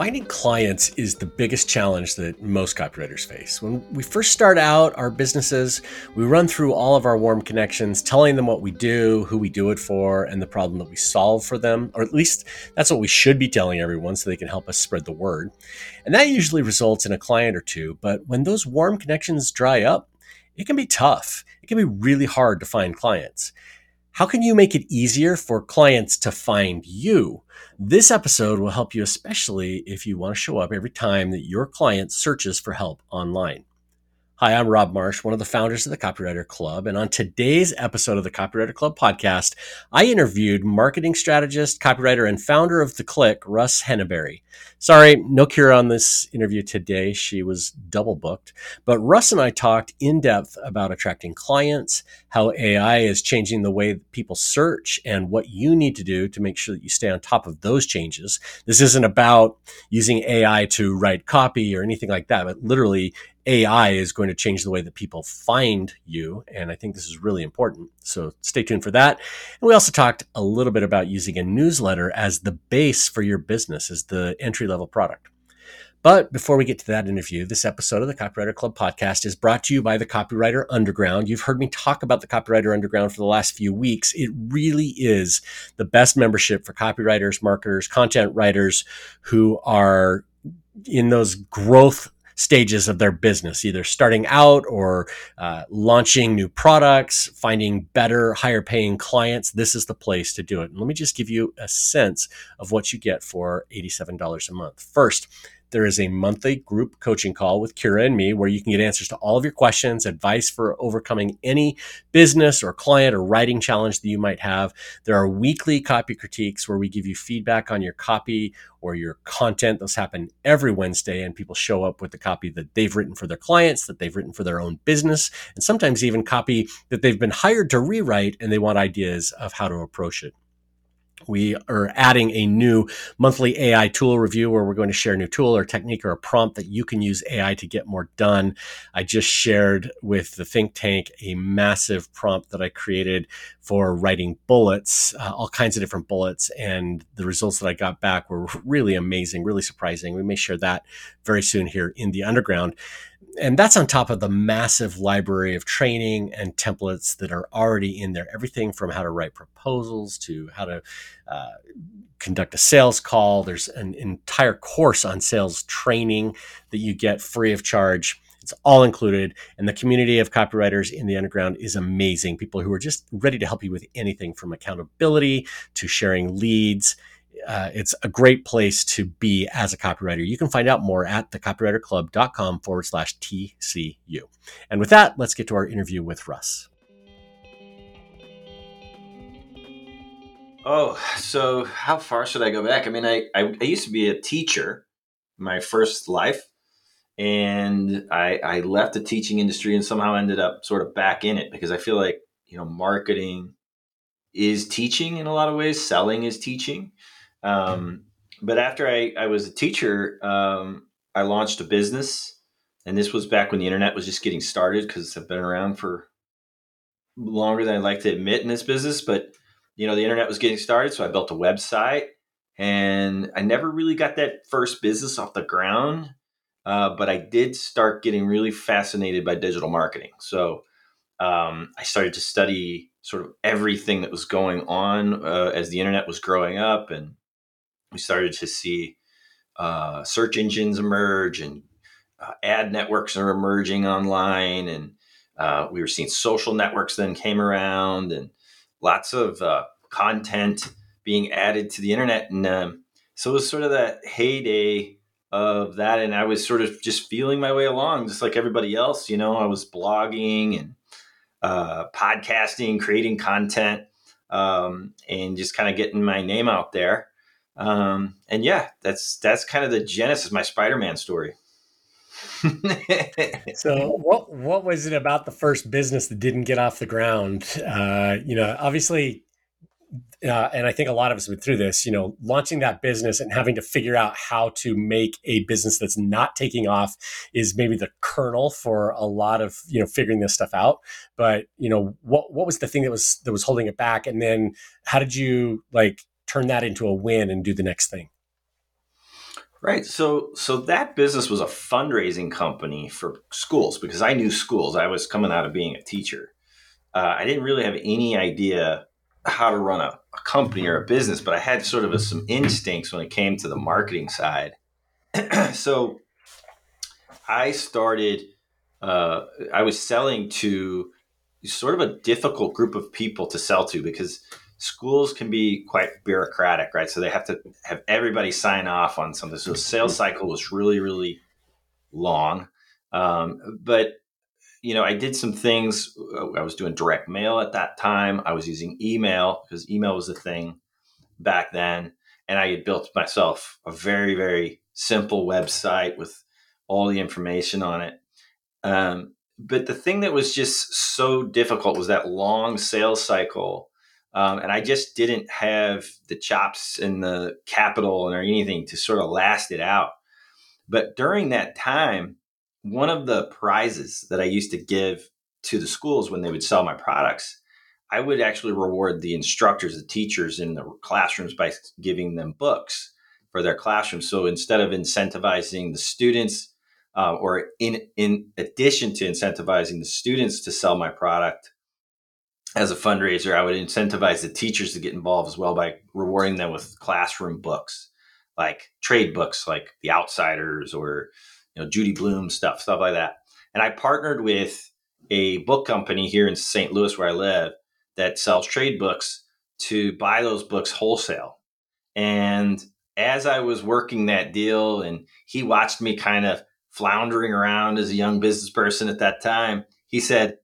Finding clients is the biggest challenge that most copywriters face. When we first start out our businesses, we run through all of our warm connections, telling them what we do, who we do it for, and the problem that we solve for them. Or at least that's what we should be telling everyone so they can help us spread the word. And that usually results in a client or two. But when those warm connections dry up, it can be tough. It can be really hard to find clients. How can you make it easier for clients to find you? This episode will help you, especially if you want to show up every time that your client searches for help online. Hi, I'm Rob Marsh, one of the founders of the Copywriter Club. And on today's episode of the Copywriter Club podcast, I interviewed marketing strategist, copywriter, and founder of theCLIKK, Russ Henneberry. Sorry, no Kira on this interview today. She was double booked. But Russ and I talked in depth about attracting clients, how AI is changing the way people search, and what you need to do to make sure that you stay on top of those changes. This isn't about using AI to write copy or anything like that, but literally AI is going to change the way that people find you. And I think this is really important. So stay tuned for that. And we also talked a little bit about using a newsletter as the base for your business, as the entry level product. But before we get to that interview, this episode of the Copywriter Club podcast is brought to you by the Copywriter Underground. You've heard me talk about the Copywriter Underground for the last few weeks. It really is the best membership for copywriters, marketers, content writers who are in those growth stages of their business, either starting out or uh, launching new products, finding better, higher paying clients. This is the place to do it. And let me just give you a sense of what you get for $87 a month. First, there is a monthly group coaching call with Kira and me where you can get answers to all of your questions, advice for overcoming any business or client or writing challenge that you might have. There are weekly copy critiques where we give you feedback on your copy or your content. Those happen every Wednesday, and people show up with the copy that they've written for their clients, that they've written for their own business, and sometimes even copy that they've been hired to rewrite and they want ideas of how to approach it we are adding a new monthly AI tool review where we're going to share a new tool or technique or a prompt that you can use AI to get more done. I just shared with the think tank a massive prompt that I created for writing bullets, uh, all kinds of different bullets. And the results that I got back were really amazing, really surprising. We may share that very soon here in the underground and that's on top of the massive library of training and templates that are already in there. Everything from how to write proposals to how to uh, conduct a sales call. There's an entire course on sales training that you get free of charge. It's all included. And the community of copywriters in the underground is amazing. People who are just ready to help you with anything from accountability to sharing leads uh, it's a great place to be as a copywriter. You can find out more at thecopywriterclub.com forward slash TCU. And with that, let's get to our interview with Russ. Oh, so how far should I go back? I mean, I, I, I used to be a teacher my first life, and I, I left the teaching industry and somehow ended up sort of back in it because I feel like, you know, marketing is teaching in a lot of ways, selling is teaching. Um, but after I, I was a teacher, um, I launched a business. And this was back when the internet was just getting started because I've been around for longer than I'd like to admit in this business. But, you know, the internet was getting started. So I built a website and I never really got that first business off the ground. Uh, but I did start getting really fascinated by digital marketing. So um, I started to study sort of everything that was going on uh, as the internet was growing up and we started to see uh, search engines emerge and uh, ad networks are emerging online and uh, we were seeing social networks then came around and lots of uh, content being added to the internet and um, so it was sort of that heyday of that and i was sort of just feeling my way along just like everybody else you know i was blogging and uh, podcasting creating content um, and just kind of getting my name out there um, and yeah, that's that's kind of the genesis of my Spider-Man story. so what what was it about the first business that didn't get off the ground? Uh, you know, obviously, uh, and I think a lot of us went through this. You know, launching that business and having to figure out how to make a business that's not taking off is maybe the kernel for a lot of you know figuring this stuff out. But you know, what what was the thing that was that was holding it back? And then how did you like turn that into a win and do the next thing? Right. So so that business was a fundraising company for schools because I knew schools. I was coming out of being a teacher. Uh, I didn't really have any idea how to run a, a company or a business, but I had sort of a, some instincts when it came to the marketing side. so I started. Uh, I was selling to sort of a difficult group of people to sell to because schools can be quite bureaucratic, right? So they have to have everybody sign off on something. So the sales cycle was really, really long. Um, but you know, I did some things. I was doing direct mail at that time. I was using email because email was a thing back then, and I had built myself a very, very simple website with all the information on it. Um, but the thing that was just so difficult was that long sales cycle um, and I just didn't have the chops and the capital or anything to sort of last it out. But during that time, one of the prizes that I used to give to the schools when they would sell my products, I would actually reward the instructors, the teachers in the classrooms by giving them books for their classrooms. So instead of incentivizing the students, uh, or in in addition to incentivizing the students to sell my product, as a fundraiser, I would incentivize the teachers to get involved as well by rewarding them with classroom books, like trade books, like The Outsiders or you know Judy Blume stuff, stuff like that. And I partnered with a book company here in St. Louis, where I live, that sells trade books to buy those books wholesale. And as I was working that deal, and he watched me kind of floundering around as a young business person at that time, he said,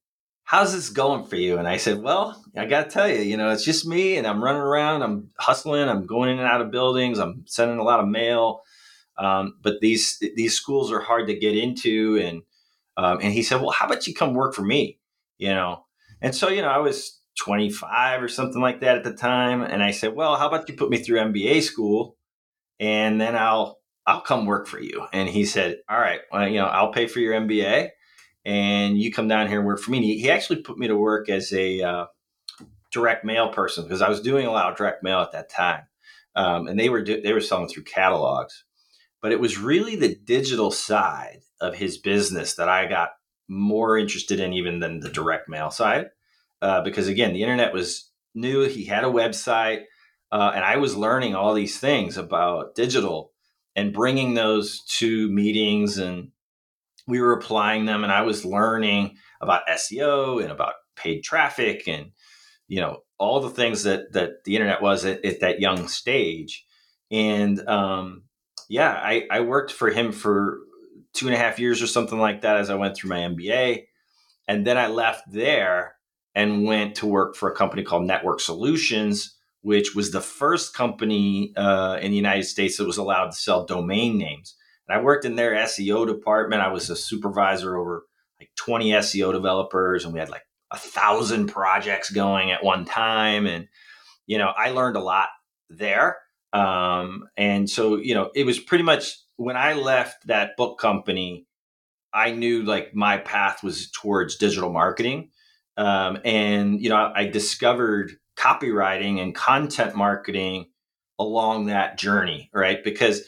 how's this going for you? And I said, well, I got to tell you, you know, it's just me and I'm running around, I'm hustling, I'm going in and out of buildings, I'm sending a lot of mail. Um, but these, these schools are hard to get into. And, um, and he said, well, how about you come work for me? You know? And so, you know, I was 25 or something like that at the time. And I said, well, how about you put me through MBA school and then I'll, I'll come work for you. And he said, all right, well, you know, I'll pay for your MBA and you come down here and work for me. He actually put me to work as a uh, direct mail person because I was doing a lot of direct mail at that time, um, and they were they were selling through catalogs. But it was really the digital side of his business that I got more interested in even than the direct mail side, uh, because again, the internet was new. He had a website, uh, and I was learning all these things about digital and bringing those to meetings and we were applying them and I was learning about SEO and about paid traffic and you know all the things that that the internet was at, at that young stage. And um, yeah I, I worked for him for two and a half years or something like that as I went through my MBA and then I left there and went to work for a company called Network Solutions which was the first company uh, in the United States that was allowed to sell domain names and I worked in their SEO department. I was a supervisor over like 20 SEO developers, and we had like a thousand projects going at one time. And, you know, I learned a lot there. Um, and so, you know, it was pretty much when I left that book company, I knew like my path was towards digital marketing. Um, and, you know, I discovered copywriting and content marketing along that journey, right? Because,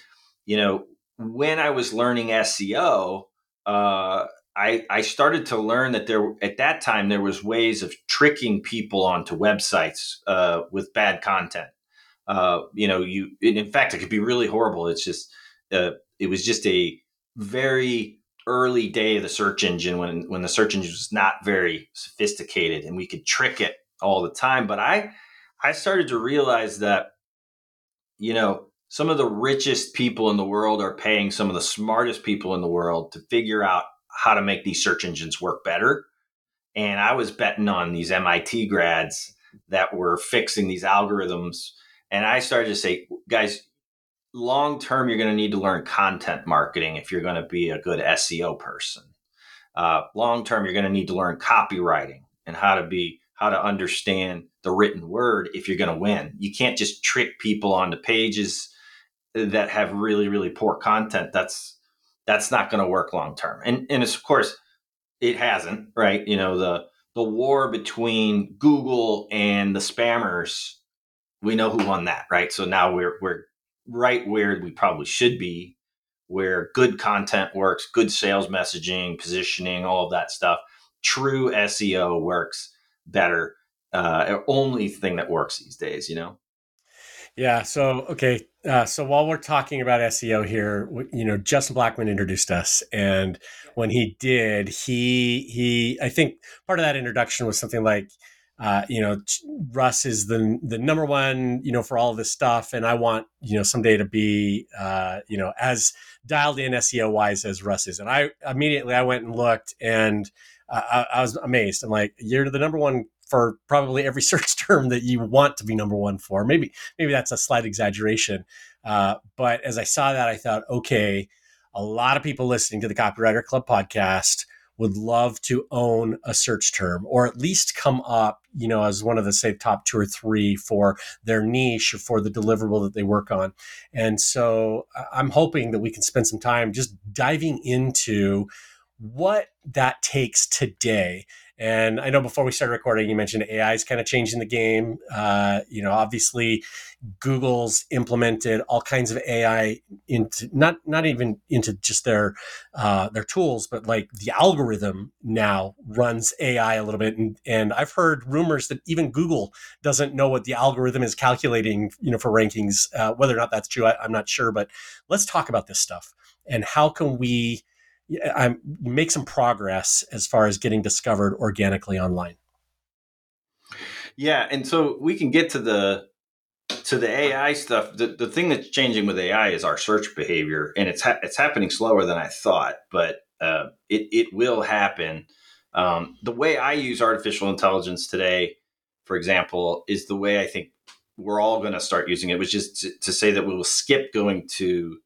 you know, when I was learning SEO, uh, I, I started to learn that there at that time there was ways of tricking people onto websites uh, with bad content. Uh, you know, you in fact it could be really horrible. It's just uh, it was just a very early day of the search engine when when the search engine was not very sophisticated and we could trick it all the time. But I I started to realize that you know some of the richest people in the world are paying some of the smartest people in the world to figure out how to make these search engines work better. And I was betting on these MIT grads that were fixing these algorithms. And I started to say, guys, long term, you're going to need to learn content marketing if you're going to be a good SEO person. Uh, long term, you're going to need to learn copywriting and how to be how to understand the written word if you're going to win. You can't just trick people onto pages that have really really poor content that's that's not going to work long term and and of course it hasn't right you know the the war between google and the spammers we know who won that right so now we're we're right where we probably should be where good content works, good sales messaging, positioning, all of that stuff. True SEO works better. Uh, only thing that works these days, you know. Yeah. So okay. Uh, so while we're talking about SEO here, you know, Justin Blackman introduced us, and when he did, he he I think part of that introduction was something like uh, you know, Russ is the the number one, you know, for all this stuff, and I want you know someday to be, uh, you know, as dialed in SEO wise as Russ is. And I immediately I went and looked, and uh, I, I, was amazed. I'm like, you're the number one for probably every search term that you want to be number one for. Maybe maybe that's a slight exaggeration, uh, but as I saw that, I thought, okay, a lot of people listening to the Copywriter Club podcast would love to own a search term or at least come up, you know, as one of the say top two or three for their niche or for the deliverable that they work on. And so I'm hoping that we can spend some time just diving into what that takes today and I know before we started recording, you mentioned AI is kind of changing the game. Uh, you know, obviously, Google's implemented all kinds of AI into not not even into just their uh, their tools, but like the algorithm now runs AI a little bit. And, and I've heard rumors that even Google doesn't know what the algorithm is calculating, you know, for rankings. Uh, whether or not that's true, I, I'm not sure. But let's talk about this stuff and how can we I'm, make some progress as far as getting discovered organically online. Yeah, and so we can get to the to the AI stuff. The, the thing that's changing with AI is our search behavior, and it's ha- it's happening slower than I thought, but uh, it it will happen. Um, the way I use artificial intelligence today, for example, is the way I think we're all going to start using it, which is to, to say that we will skip going to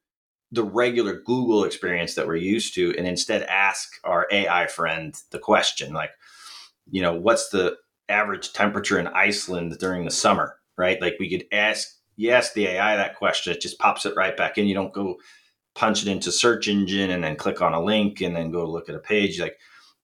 the regular Google experience that we're used to and instead ask our AI friend the question like, you know, what's the average temperature in Iceland during the summer, right? Like we could ask, you ask the AI that question, it just pops it right back in. You don't go punch it into search engine and then click on a link and then go look at a page. Like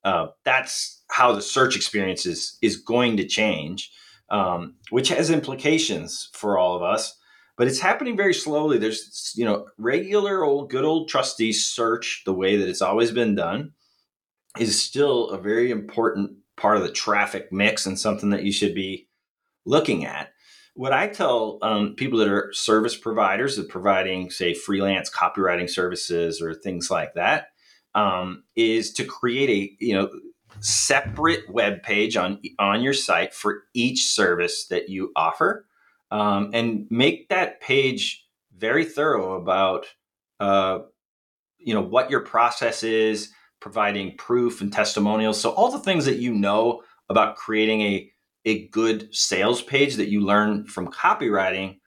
uh, that's how the search experience is, is going to change, um, which has implications for all of us but it's happening very slowly. There's, you know, regular old, good old trusty search, the way that it's always been done, is still a very important part of the traffic mix and something that you should be looking at. What I tell um, people that are service providers that providing, say, freelance copywriting services or things like that, um, is to create a, you know, separate web page on on your site for each service that you offer um, and make that page very thorough about uh, you know what your process is providing proof and testimonials. So all the things that you know about creating a a good sales page that you learn from copywriting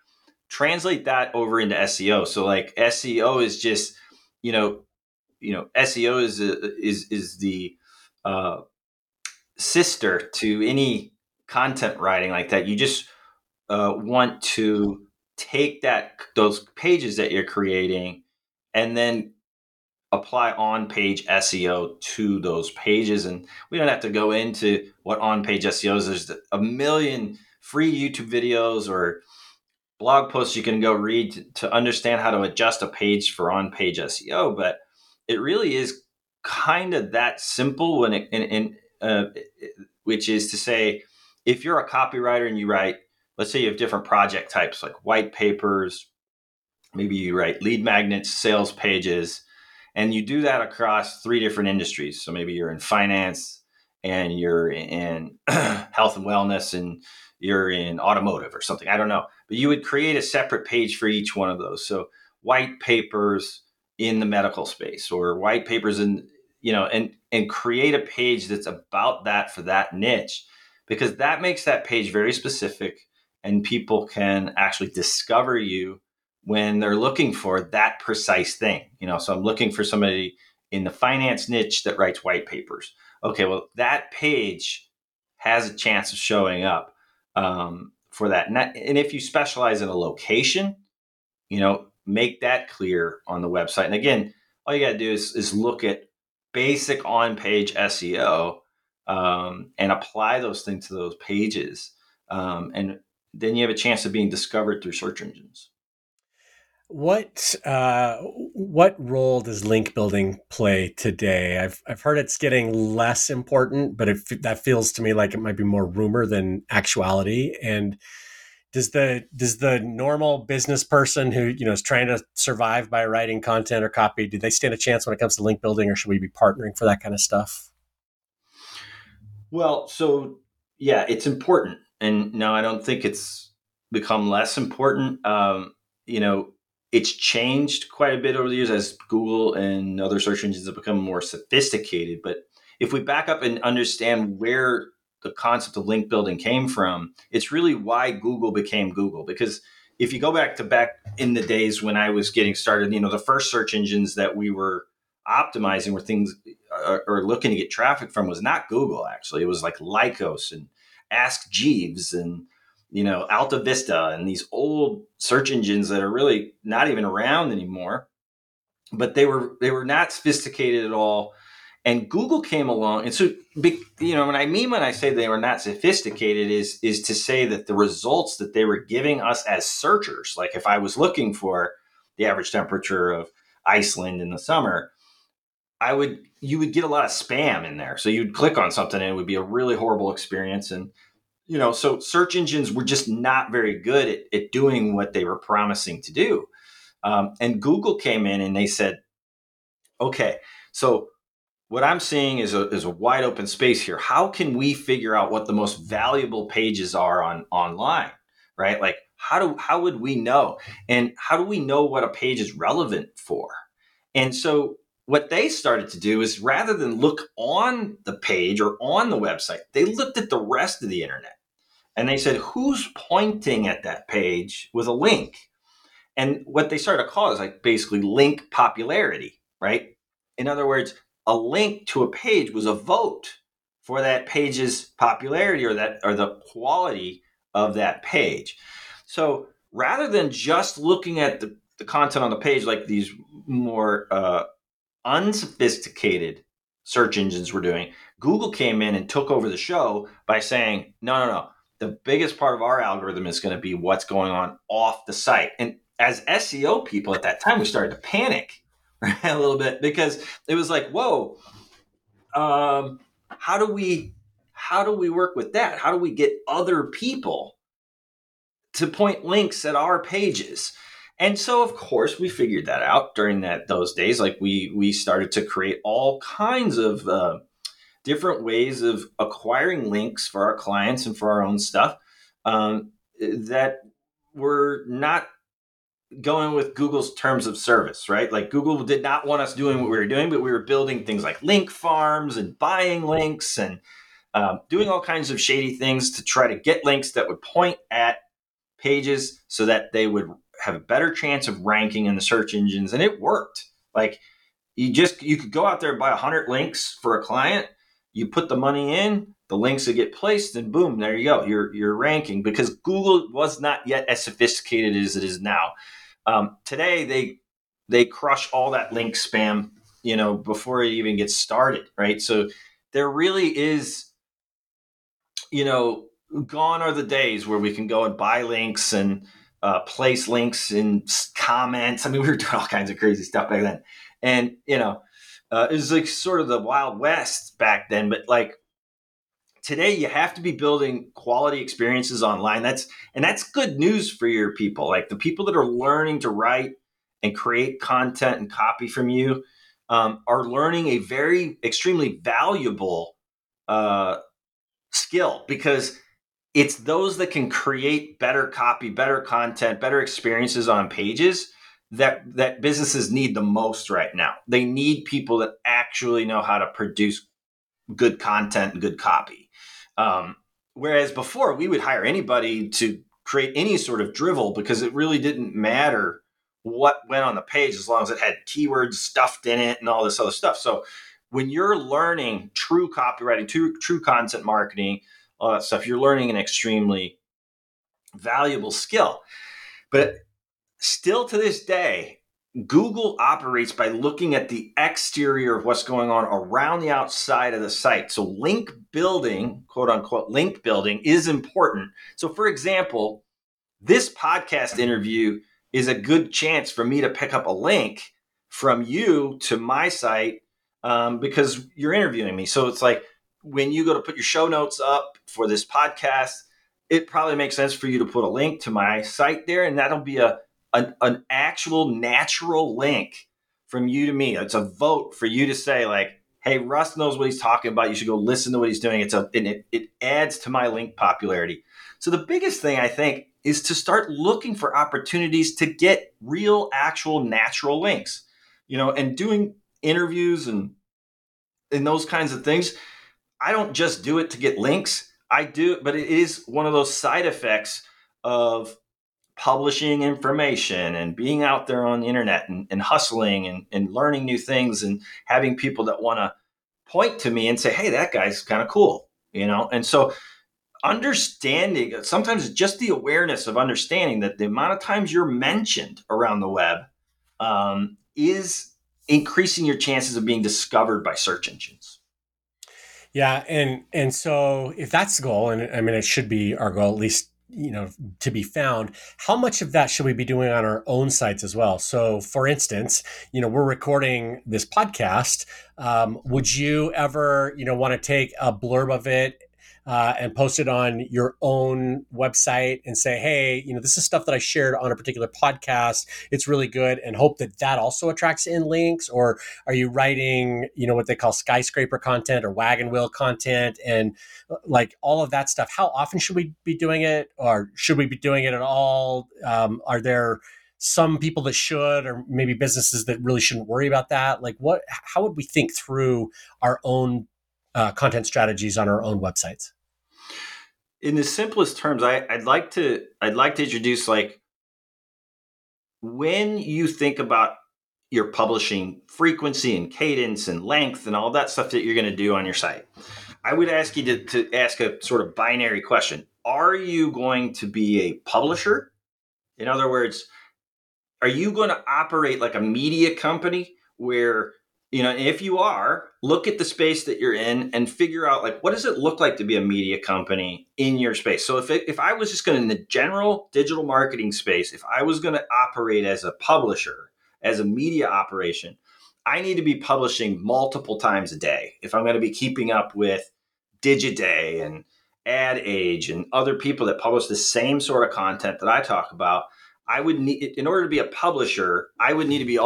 translate that over into seo so like seo is just you know you know seo is a, is is the uh, sister to any content writing like that. You just uh, want to take that those pages that you're creating and then apply on page SEO to those pages. And we don't have to go into what on page SEO is. There's a million free YouTube videos or blog posts you can go read to, to understand how to adjust a page for on page SEO. But it really is kind of that simple when it, in, in uh, which is to say, if you're a copywriter and you write let's say you have different project types like white papers, maybe you write lead magnets, sales pages, and you do that across three different industries. So maybe you're in finance and you're in health and wellness and you're in automotive or something. I don't know. But you would create a separate page for each one of those. So white papers in the medical space or white papers in you know and and create a page that's about that for that niche because that makes that page very specific and people can actually discover you when they're looking for that precise thing. You know, so I'm looking for somebody in the finance niche that writes white papers. Okay, well, that page has a chance of showing up um, for that. And, that. and if you specialize in a location, you know, make that clear on the website. And again, all you got to do is, is look at basic on page SEO um, and apply those things to those pages. Um, and then you have a chance of being discovered through search engines. What uh, what role does link building play today? I've I've heard it's getting less important, but it, that feels to me like it might be more rumor than actuality. And does the does the normal business person who you know is trying to survive by writing content or copy do they stand a chance when it comes to link building, or should we be partnering for that kind of stuff? Well, so yeah, it's important, and no, I don't think it's become less important. Um, you know, it's changed quite a bit over the years as Google and other search engines have become more sophisticated. But if we back up and understand where the concept of link building came from, it's really why Google became Google. Because if you go back to back in the days when I was getting started, you know, the first search engines that we were optimizing were things uh, or looking to get traffic from was not Google actually. It was like Lycos and Ask Jeeves and you know, Alta Vista and these old search engines that are really not even around anymore. But they were they were not sophisticated at all. And Google came along, and so you know what I mean when I say they were not sophisticated is is to say that the results that they were giving us as searchers, like if I was looking for the average temperature of Iceland in the summer, I would you would get a lot of spam in there. So you'd click on something and it would be a really horrible experience. And you know, so search engines were just not very good at, at doing what they were promising to do. Um, and Google came in and they said, okay, so what I'm seeing is a, is a wide open space here. How can we figure out what the most valuable pages are on online, right? Like how do how would we know? And how do we know what a page is relevant for? And so what they started to do is rather than look on the page or on the website, they looked at the rest of the internet and they said, who's pointing at that page with a link? And what they started to call is like basically link popularity, right? In other words, a link to a page was a vote for that page's popularity or that or the quality of that page. So rather than just looking at the, the content on the page like these more uh, unsophisticated search engines were doing, Google came in and took over the show by saying, no, no, no the biggest part of our algorithm is going to be what's going on off the site. And as SEO people at that time, we started to panic a little bit because it was like, whoa, um, how do we how do we work with that? How do we get other people to point links at our pages? And so, of course, we figured that out during that those days. Like we we started to create all kinds of uh, different ways of acquiring links for our clients and for our own stuff um, that were not going with Google's terms of service, right? Like Google did not want us doing what we were doing, but we were building things like link farms and buying links and uh, doing all kinds of shady things to try to get links that would point at pages so that they would have a better chance of ranking in the search engines. And it worked. Like you just you could go out there and buy 100 links for a client you put the money in, the links that get placed, and boom, there you go. You're you're ranking because Google was not yet as sophisticated as it is now. Um, today they they crush all that link spam, you know, before it even gets started, right? So there really is, you know, gone are the days where we can go and buy links and uh, place links in comments. I mean, we were doing all kinds of crazy stuff back then, and you know uh, it was like sort of the wild west back then, but like today you have to be building quality experiences online. That's and that's good news for your people. Like the people that are learning to write and create content and copy from you um, are learning a very extremely valuable uh, skill because it's those that can create better copy, better content, better experiences on pages that that businesses need the most right now. They need people that actually know how to produce good content and good copy. Um, whereas before, we would hire anybody to create any sort of drivel because it really didn't matter what went on the page as long as it had keywords stuffed in it and all this other stuff. So when you're learning true copywriting, true, true content marketing, all that stuff, you're learning an extremely valuable skill. But still to this day, Google operates by looking at the exterior of what's going on around the outside of the site. So, link building, quote unquote, link building is important. So, for example, this podcast interview is a good chance for me to pick up a link from you to my site um, because you're interviewing me. So it's like when you go to put your show notes up for this podcast, it probably makes sense for you to put a link to my site there, and that'll be a an, an actual natural link from you to me. It's a vote for you to say like, "Hey, Russ knows what he's talking about. You should go listen to what he's doing." It's a and it, it adds to my link popularity. So the biggest thing I think is to start looking for opportunities to get real, actual, natural links. You know, and doing interviews and and those kinds of things. I don't just do it to get links. I do, but it is one of those side effects of publishing information and being out there on the internet and, and hustling and, and learning new things and having people that want to point to me and say, hey, that guy's kind of cool, you know? And so understanding, sometimes just the awareness of understanding that the amount of times you're mentioned around the web um, is increasing your chances of being discovered by search engines. Yeah, and and so if that's the goal, and I mean it should be our goal, at least you know to be found how much of that should we be doing on our own sites as well? So for instance you know we're recording this podcast um, would you ever you know want to take a blurb of it uh, and post it on your own website and say, hey, you know, this is stuff that I shared on a particular podcast. It's really good, and hope that that also attracts in links. Or are you writing, you know, what they call skyscraper content or wagon wheel content and uh, like all of that stuff? How often should we be doing it, or should we be doing it at all? Um, are there some people that should or maybe businesses that really shouldn't worry about that like what how would we think through our own uh, content strategies on our own websites? In the simplest terms, I, I'd like to I'd like to introduce like when you think about your publishing frequency and cadence and length and all that stuff that you're going to do on your site. I would ask you to, to ask a sort of binary question. Are you going to be a publisher? In other words, are you going to operate like a media company where you know if you are look at the space that you're in and figure out like what does it look like to be a media company in your space? So if, it, if i was just going in the general digital marketing space if i was going to operate as a publisher as a media operation i need to be publishing multiple times a day. If i'm going to be keeping up with digiday and ad age and other people that publish the same sort of content that i talk about I would need, in order to be a publisher, I would need to be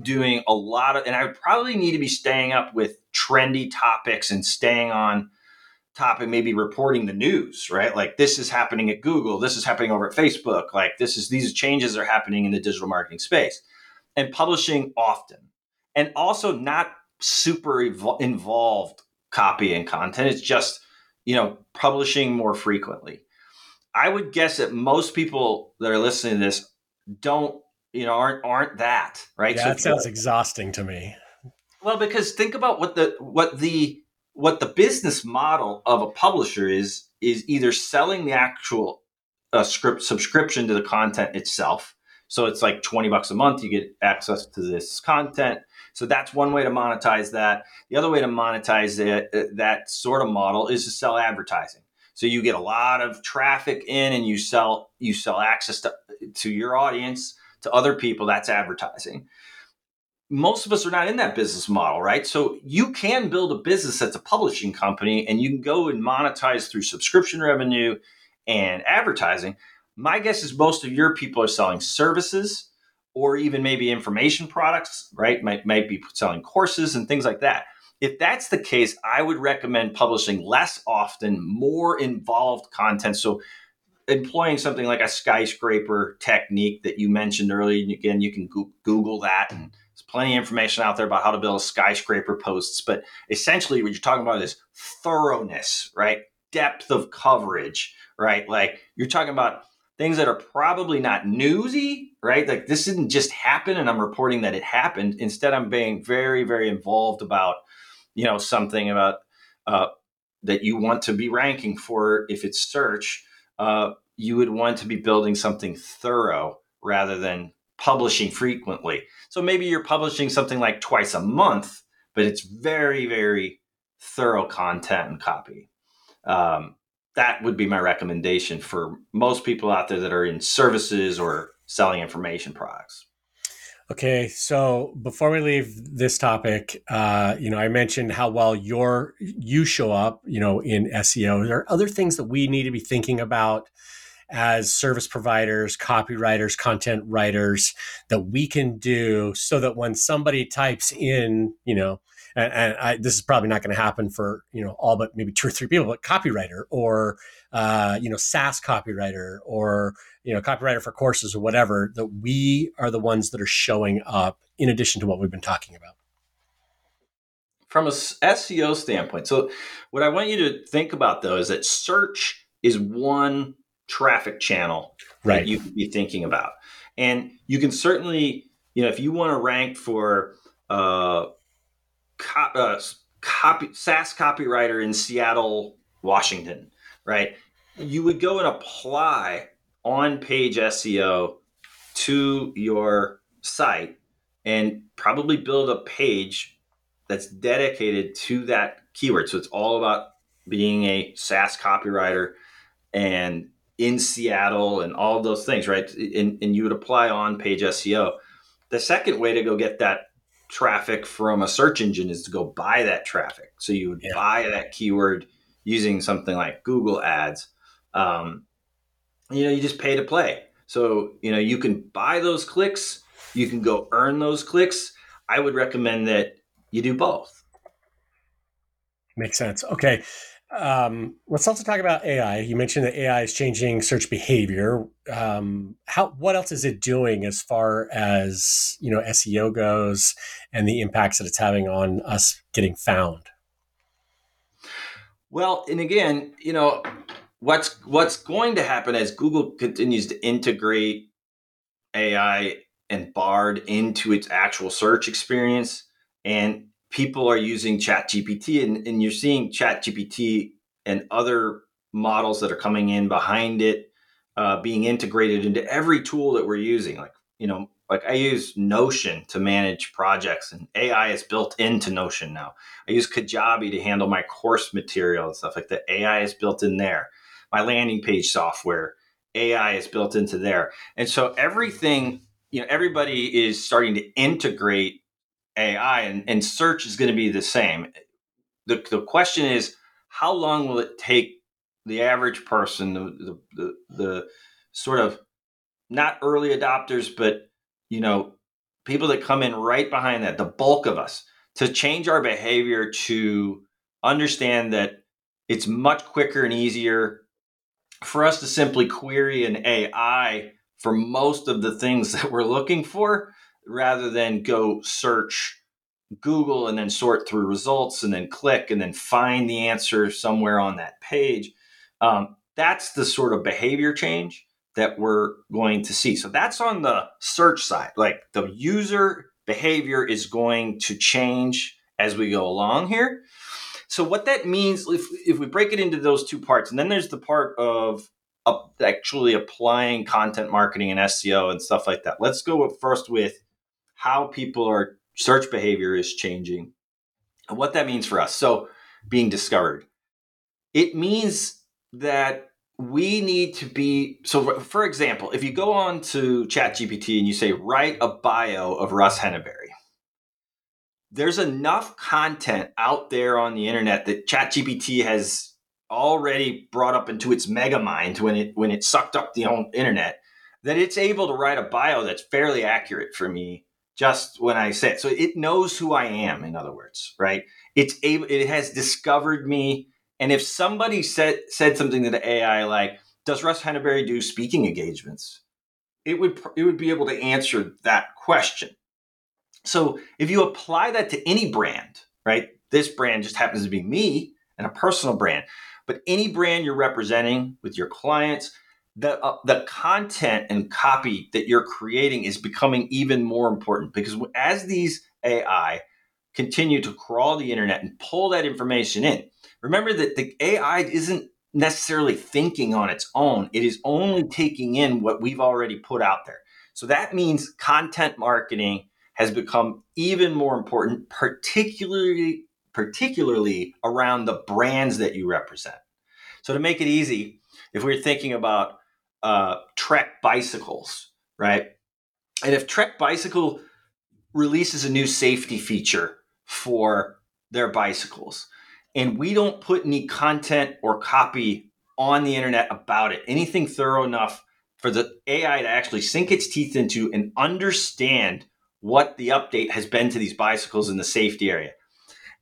doing a lot of, and I would probably need to be staying up with trendy topics and staying on topic, maybe reporting the news, right? Like this is happening at Google, this is happening over at Facebook, like this is, these changes are happening in the digital marketing space and publishing often and also not super involved copy and content. It's just, you know, publishing more frequently. I would guess that most people that are listening to this don't, you know, aren't aren't that right. Yeah, so that sounds exhausting to me. Well, because think about what the what the what the business model of a publisher is is either selling the actual uh, script subscription to the content itself. So it's like 20 bucks a month, you get access to this content. So that's one way to monetize that. The other way to monetize it, uh, that sort of model is to sell advertising. So you get a lot of traffic in and you sell you sell access to, to your audience, to other people, that's advertising. Most of us are not in that business model, right? So you can build a business that's a publishing company and you can go and monetize through subscription revenue and advertising. My guess is most of your people are selling services or even maybe information products, right? Might, might be selling courses and things like that. If that's the case, I would recommend publishing less often, more involved content. So, employing something like a skyscraper technique that you mentioned earlier. And again, you can Google that, and there's plenty of information out there about how to build skyscraper posts. But essentially, what you're talking about is thoroughness, right? Depth of coverage, right? Like you're talking about things that are probably not newsy, right? Like this didn't just happen and I'm reporting that it happened. Instead, I'm being very, very involved about you know something about uh, that you want to be ranking for if it's search uh, you would want to be building something thorough rather than publishing frequently so maybe you're publishing something like twice a month but it's very very thorough content and copy um, that would be my recommendation for most people out there that are in services or selling information products. Okay, so before we leave this topic, uh, you know, I mentioned how well your you show up, you know, in SEO. There are other things that we need to be thinking about as service providers, copywriters, content writers that we can do so that when somebody types in, you know, and, and I, this is probably not going to happen for you know all but maybe two or three people, but copywriter or uh, you know SaaS copywriter or you know copywriter for courses or whatever that we are the ones that are showing up in addition to what we've been talking about from a SEO standpoint. So what I want you to think about though is that search is one traffic channel right. that you could be thinking about. And you can certainly, you know, if you want to rank for uh, co- uh, copy SaaS copywriter in Seattle, Washington, right? You would go and apply on page SEO to your site and probably build a page that's dedicated to that keyword. So it's all about being a SaaS copywriter and in Seattle and all those things, right? And, and you would apply on page SEO. The second way to go get that traffic from a search engine is to go buy that traffic. So you would yeah. buy that keyword using something like Google Ads. Um, you know, you just pay to play. So, you know, you can buy those clicks, you can go earn those clicks. I would recommend that you do both. Makes sense. Okay. Um, let's also talk about AI. You mentioned that AI is changing search behavior. Um, how what else is it doing as far as you know SEO goes and the impacts that it's having on us getting found? Well, and again, you know, what's what's going to happen as Google continues to integrate AI and Bard into its actual search experience, and people are using ChatGPT, and, and you're seeing ChatGPT and other models that are coming in behind it uh, being integrated into every tool that we're using. Like you know, like I use Notion to manage projects, and AI is built into Notion now. I use Kajabi to handle my course material and stuff like that. AI is built in there. My landing page software, AI is built into there, and so everything. You know, everybody is starting to integrate AI, and, and search is going to be the same. The, the question is, how long will it take the average person, the, the, the, the sort of not early adopters, but you know, people that come in right behind that, the bulk of us, to change our behavior to understand that it's much quicker and easier for us to simply query an AI for most of the things that we're looking for rather than go search Google and then sort through results and then click and then find the answer somewhere on that page. Um, that's the sort of behavior change that we're going to see. So that's on the search side. Like the user behavior is going to change as we go along here. So what that means, if, if we break it into those two parts, and then there's the part of actually applying content marketing and SEO and stuff like that. Let's go first with how people are search behavior is changing and what that means for us. So, being discovered, it means that we need to be so for example if you go on to ChatGPT and you say write a bio of russ henneberry. There's enough content out there on the internet that ChatGPT has already brought up into its mega mind when it when it sucked up the internet that it's able to write a bio that's fairly accurate for me just when I say it. So it knows who I am, in other words, right? It's able, it has discovered me. And if somebody said said something to the AI like, "Does Russ Henneberry do speaking engagements?" It would it would be able to answer that question. So if you apply that to any brand, right? This brand just happens to be me and a personal brand, but any brand you're representing with your clients, the uh, the content and copy that you're creating is becoming even more important because as these AI continue to crawl the internet and pull that information in, remember that the AI isn't necessarily thinking on its own. It is only taking in what we've already put out there. So that means content marketing has become even more important, particularly particularly around the brands that you represent. So to make it easy, if we're thinking about uh, Trek bicycles, right? And if Trek Bicycle releases a new safety feature for their bicycles, and we don't put any content or copy on the internet about it, anything thorough enough for the AI to actually sink its teeth into and understand what the update has been to these bicycles in the safety area.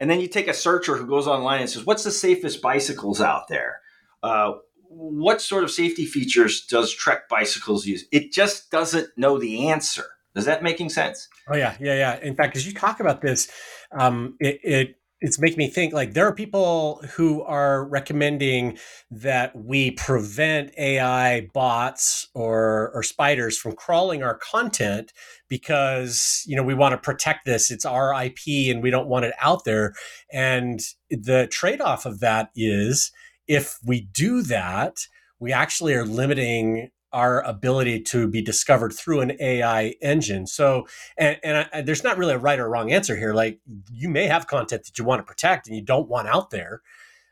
And then you take a searcher who goes online and says, What's the safest bicycles out there? Uh, what sort of safety features does Trek bicycles use? It just doesn't know the answer. Does that making sense? Oh yeah, yeah, yeah. In fact, as you talk about this, um, it, it it's making me think like there are people who are recommending that we prevent AI bots or or spiders from crawling our content because you know we want to protect this it's our IP and we don't want it out there and the trade-off of that is if we do that we actually are limiting our ability to be discovered through an AI engine. So, and, and I, there's not really a right or wrong answer here. Like, you may have content that you want to protect and you don't want out there,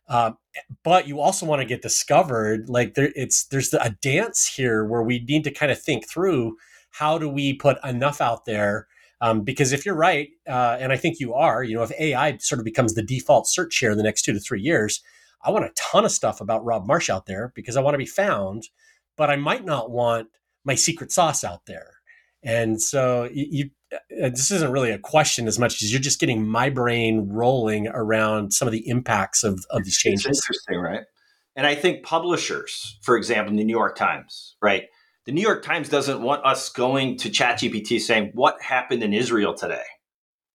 um, but you also want to get discovered. Like, there, it's there's a dance here where we need to kind of think through how do we put enough out there. Um, because if you're right, uh, and I think you are, you know, if AI sort of becomes the default search here in the next two to three years, I want a ton of stuff about Rob Marsh out there because I want to be found but I might not want my secret sauce out there. And so you, you uh, this isn't really a question as much as you're just getting my brain rolling around some of the impacts of, of these changes. It's interesting, right? And I think publishers, for example, the New York Times, right? The New York Times doesn't want us going to ChatGPT saying, What happened in Israel today?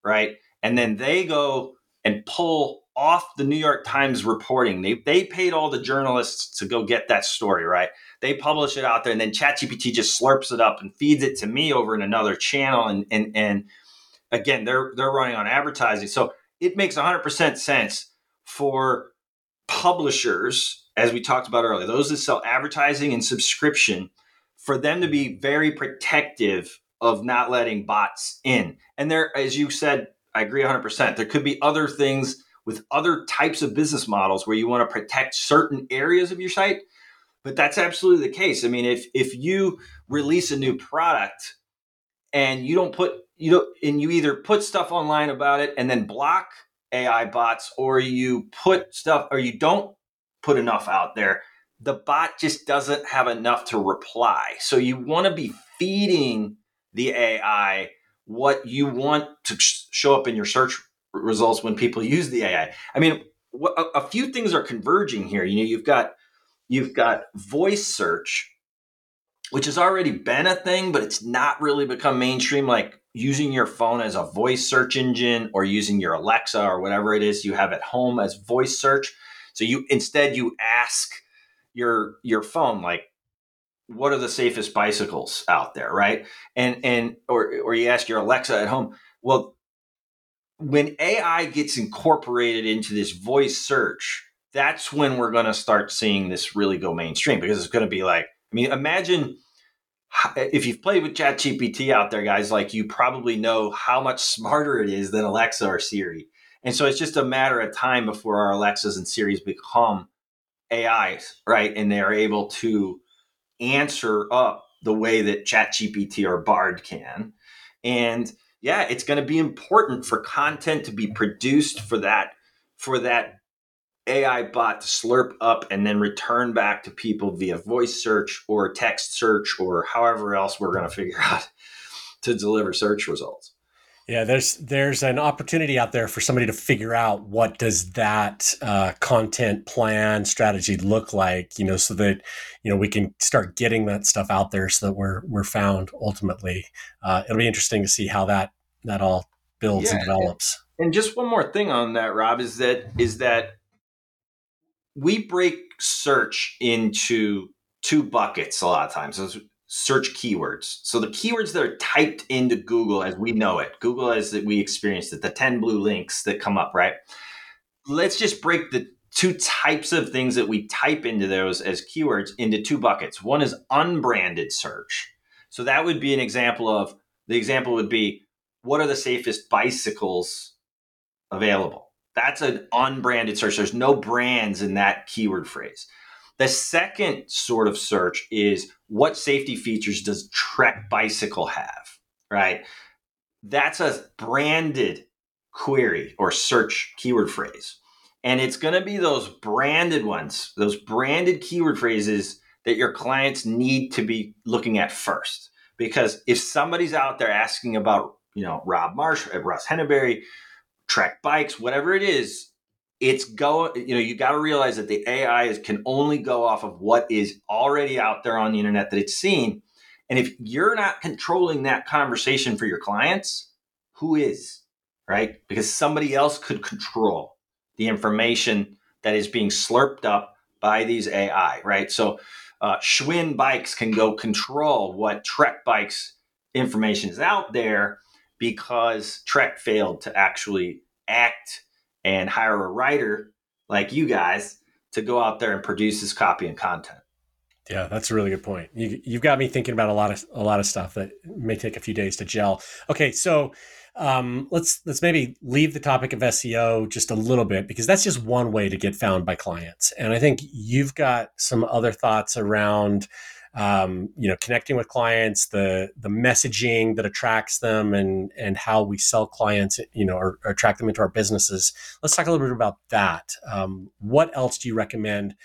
Right. And then they go and pull off the New York Times reporting. They, they paid all the journalists to go get that story, right? They publish it out there, and then ChatGPT just slurps it up and feeds it to me over in another channel. And and and again, they're they're running on advertising, so it makes 100% sense for publishers, as we talked about earlier, those that sell advertising and subscription, for them to be very protective of not letting bots in. And there, as you said, I agree 100%. There could be other things with other types of business models where you want to protect certain areas of your site but that's absolutely the case. I mean, if if you release a new product and you don't put you know and you either put stuff online about it and then block AI bots or you put stuff or you don't put enough out there, the bot just doesn't have enough to reply. So you want to be feeding the AI what you want to show up in your search results when people use the AI. I mean, a few things are converging here. You know, you've got You've got voice search, which has already been a thing, but it's not really become mainstream, like using your phone as a voice search engine or using your Alexa or whatever it is you have at home as voice search. So you instead you ask your your phone like what are the safest bicycles out there, right? And and or or you ask your Alexa at home, well when AI gets incorporated into this voice search, that's when we're going to start seeing this really go mainstream because it's going to be like, I mean, imagine if you've played with ChatGPT out there, guys, like you probably know how much smarter it is than Alexa or Siri. And so it's just a matter of time before our Alexas and Siris become AIs, right? And they're able to answer up the way that ChatGPT or Bard can. And yeah, it's going to be important for content to be produced for that for that AI bot to slurp up and then return back to people via voice search or text search or however else we're going to figure out to deliver search results. Yeah, there's there's an opportunity out there for somebody to figure out what does that uh, content plan strategy look like, you know, so that you know we can start getting that stuff out there, so that we're we're found ultimately. Uh, it'll be interesting to see how that that all builds yeah, and develops. And, and just one more thing on that, Rob, is that is that we break search into two buckets a lot of times. Search keywords. So the keywords that are typed into Google as we know it, Google as we experienced it, the 10 blue links that come up, right? Let's just break the two types of things that we type into those as keywords into two buckets. One is unbranded search. So that would be an example of the example would be what are the safest bicycles available? That's an unbranded search. There's no brands in that keyword phrase. The second sort of search is what safety features does Trek Bicycle have, right? That's a branded query or search keyword phrase. And it's going to be those branded ones, those branded keyword phrases that your clients need to be looking at first. Because if somebody's out there asking about, you know, Rob Marsh, Russ Henneberry, Trek bikes, whatever it is, it's go, you know, you got to realize that the AI is, can only go off of what is already out there on the internet that it's seen. And if you're not controlling that conversation for your clients, who is? Right? Because somebody else could control the information that is being slurped up by these AI, right? So uh, Schwinn Bikes can go control what Trek Bikes information is out there because Trek failed to actually act and hire a writer like you guys to go out there and produce this copy and content. Yeah, that's a really good point. You, have got me thinking about a lot of a lot of stuff that may take a few days to gel. Okay, so um, let's let's maybe leave the topic of SEO just a little bit because that's just one way to get found by clients. And I think you've got some other thoughts around um, you know connecting with clients, the the messaging that attracts them, and and how we sell clients, you know, or, or attract them into our businesses. Let's talk a little bit about that. Um, what else do you recommend?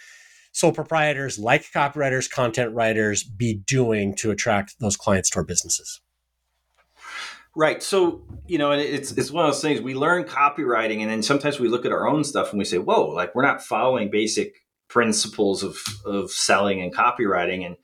sole proprietors like copywriters content writers be doing to attract those clients to our businesses Right. So, you know, it's it's one of those things we learn copywriting and then sometimes we look at our own stuff and we say, "Whoa, like we're not following basic principles of of selling and copywriting." And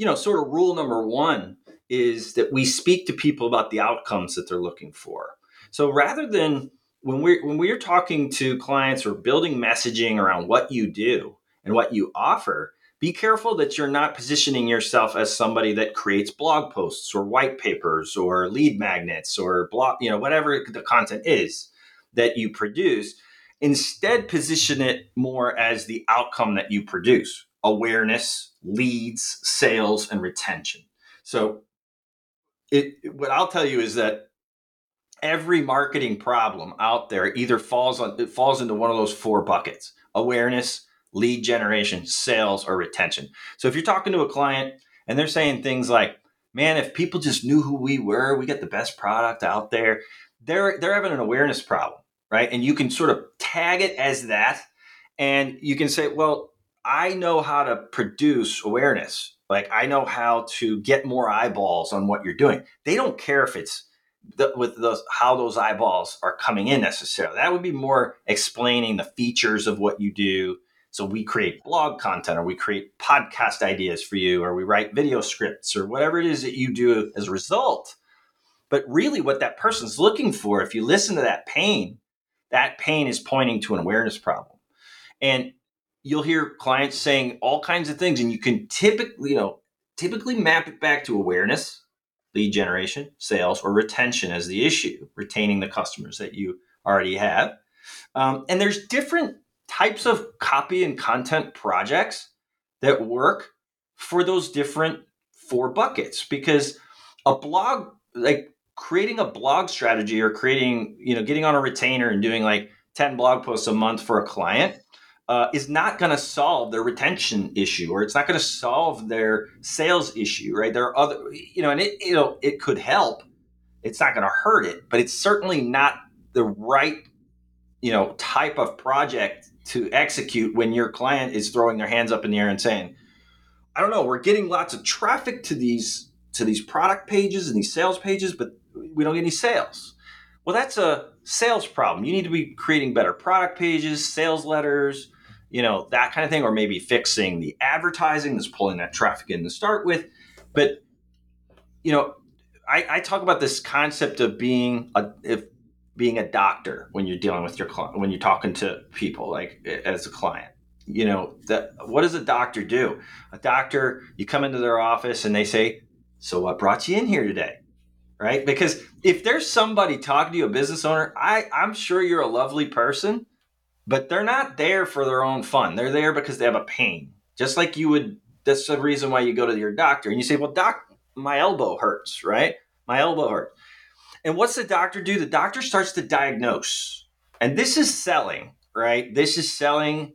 you know, sort of rule number 1 is that we speak to people about the outcomes that they're looking for. So, rather than when we're when we're talking to clients or building messaging around what you do and what you offer, be careful that you're not positioning yourself as somebody that creates blog posts or white papers or lead magnets or blog, you know, whatever the content is that you produce. Instead, position it more as the outcome that you produce awareness, leads, sales, and retention. So, it, what I'll tell you is that every marketing problem out there either falls on it falls into one of those four buckets awareness lead generation, sales, or retention. So if you're talking to a client and they're saying things like, man, if people just knew who we were, we get the best product out there, they're they're having an awareness problem, right? And you can sort of tag it as that. And you can say, well, I know how to produce awareness. Like I know how to get more eyeballs on what you're doing. They don't care if it's the, with those how those eyeballs are coming in necessarily. That would be more explaining the features of what you do, so we create blog content or we create podcast ideas for you or we write video scripts or whatever it is that you do as a result. But really, what that person's looking for, if you listen to that pain, that pain is pointing to an awareness problem. And you'll hear clients saying all kinds of things, and you can typically, you know, typically map it back to awareness, lead generation, sales, or retention as the issue, retaining the customers that you already have. Um, and there's different types of copy and content projects that work for those different four buckets because a blog like creating a blog strategy or creating you know getting on a retainer and doing like 10 blog posts a month for a client uh, is not going to solve their retention issue or it's not going to solve their sales issue right there are other you know and it you know it could help it's not going to hurt it but it's certainly not the right you know type of project to execute when your client is throwing their hands up in the air and saying, I don't know, we're getting lots of traffic to these to these product pages and these sales pages, but we don't get any sales. Well, that's a sales problem. You need to be creating better product pages, sales letters, you know, that kind of thing, or maybe fixing the advertising that's pulling that traffic in to start with. But, you know, I, I talk about this concept of being a, if being a doctor when you're dealing with your client when you're talking to people like as a client. You know that what does a doctor do? A doctor you come into their office and they say so what brought you in here today? Right? Because if there's somebody talking to you a business owner i i'm sure you're a lovely person but they're not there for their own fun they're there because they have a pain just like you would that's the reason why you go to your doctor and you say well doc my elbow hurts right my elbow hurts and what's the doctor do? The doctor starts to diagnose. And this is selling, right? This is selling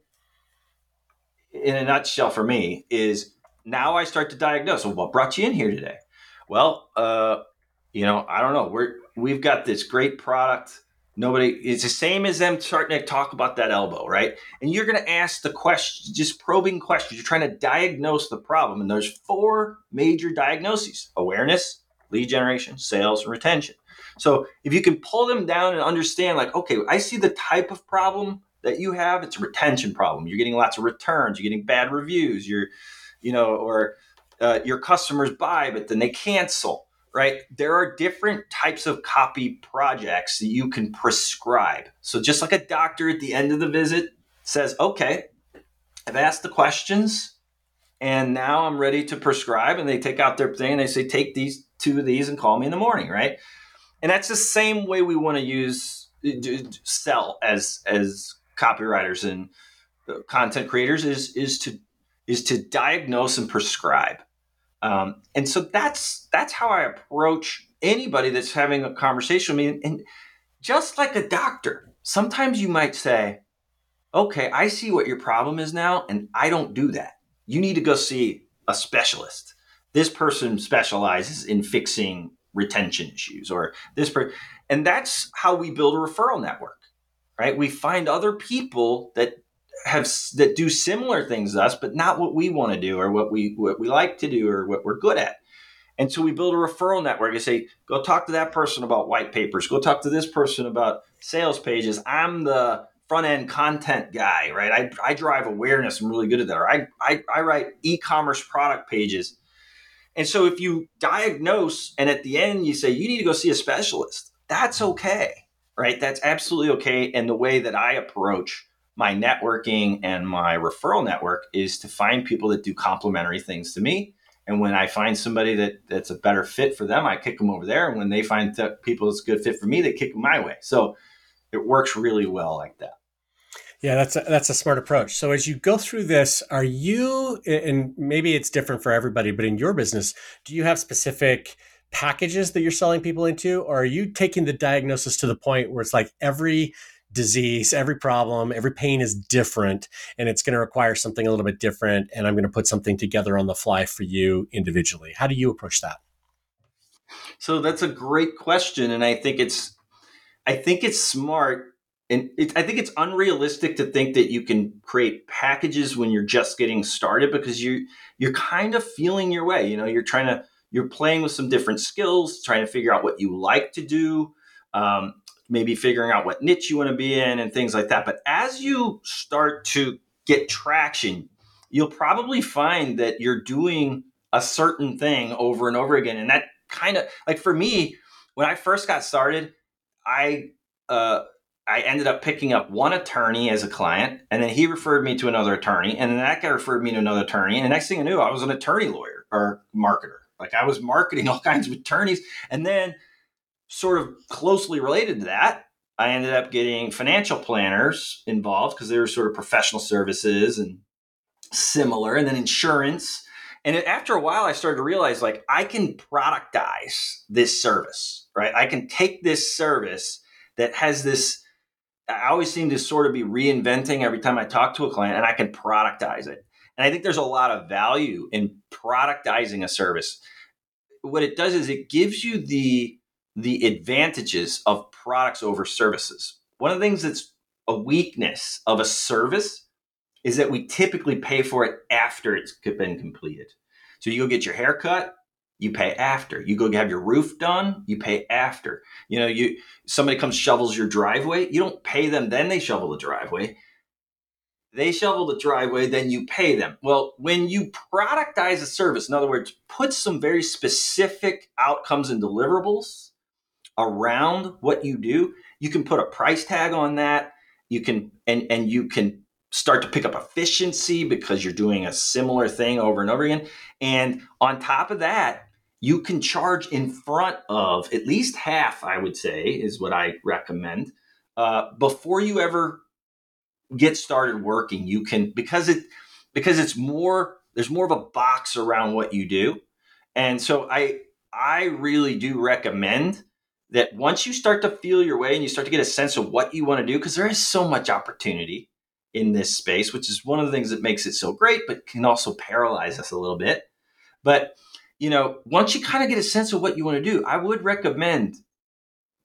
in a nutshell for me is now I start to diagnose. So what brought you in here today? Well, uh, you know, I don't know. We're we've got this great product. Nobody, it's the same as them starting to talk about that elbow, right? And you're going to ask the question, just probing questions. You're trying to diagnose the problem. And there's four major diagnoses awareness, lead generation, sales, and retention. So if you can pull them down and understand, like, okay, I see the type of problem that you have, it's a retention problem. You're getting lots of returns, you're getting bad reviews, you're, you know, or uh, your customers buy, but then they cancel, right? There are different types of copy projects that you can prescribe. So just like a doctor at the end of the visit says, okay, I've asked the questions and now I'm ready to prescribe. And they take out their thing and they say, take these two of these and call me in the morning, right? And that's the same way we want to use sell as as copywriters and uh, content creators is is to is to diagnose and prescribe. Um, and so that's that's how I approach anybody that's having a conversation with me. And just like a doctor, sometimes you might say, "Okay, I see what your problem is now, and I don't do that. You need to go see a specialist. This person specializes in fixing retention issues, or this person." And that's how we build a referral network, right? We find other people that have that do similar things to us, but not what we want to do or what we what we like to do or what we're good at. And so we build a referral network and say, go talk to that person about white papers. Go talk to this person about sales pages. I'm the front end content guy, right? I, I drive awareness. I'm really good at that. Or I, I, I write e-commerce product pages. And so if you diagnose and at the end you say, you need to go see a specialist, that's okay, right? That's absolutely okay. And the way that I approach my networking and my referral network is to find people that do complementary things to me. And when I find somebody that that's a better fit for them, I kick them over there. And when they find people that's a good fit for me, they kick them my way. So it works really well like that. Yeah, that's a, that's a smart approach. So as you go through this, are you and maybe it's different for everybody, but in your business, do you have specific packages that you're selling people into, or are you taking the diagnosis to the point where it's like every disease, every problem, every pain is different and it's going to require something a little bit different. And I'm going to put something together on the fly for you individually. How do you approach that? So that's a great question. And I think it's, I think it's smart and it, I think it's unrealistic to think that you can create packages when you're just getting started because you you're kind of feeling your way. You know, you're trying to you're playing with some different skills, trying to figure out what you like to do. Um, maybe figuring out what niche you want to be in and things like that. But as you start to get traction, you'll probably find that you're doing a certain thing over and over again. And that kind of like for me, when I first got started, I uh, I ended up picking up one attorney as a client, and then he referred me to another attorney, and then that guy referred me to another attorney. And the next thing I knew, I was an attorney lawyer or marketer. Like I was marketing all kinds of attorneys. And then sort of closely related to that, I ended up getting financial planners involved because they were sort of professional services and similar, and then insurance. And after a while, I started to realize like I can productize this service, right? I can take this service that has this. I always seem to sort of be reinventing every time I talk to a client, and I can productize it. And I think there's a lot of value in productizing a service. What it does is it gives you the the advantages of products over services. One of the things that's a weakness of a service is that we typically pay for it after it's been completed. So you go get your hair cut, you pay after. You go have your roof done, you pay after. You know, you somebody comes shovels your driveway, you don't pay them then they shovel the driveway. They shovel the driveway, then you pay them. Well, when you productize a service, in other words, put some very specific outcomes and deliverables around what you do, you can put a price tag on that. You can and and you can start to pick up efficiency because you're doing a similar thing over and over again. And on top of that, you can charge in front of at least half, I would say, is what I recommend. Uh, before you ever get started working, you can because it because it's more there's more of a box around what you do. And so I I really do recommend that once you start to feel your way and you start to get a sense of what you want to do, because there is so much opportunity in this space, which is one of the things that makes it so great, but can also paralyze us a little bit. But you know, once you kind of get a sense of what you want to do, I would recommend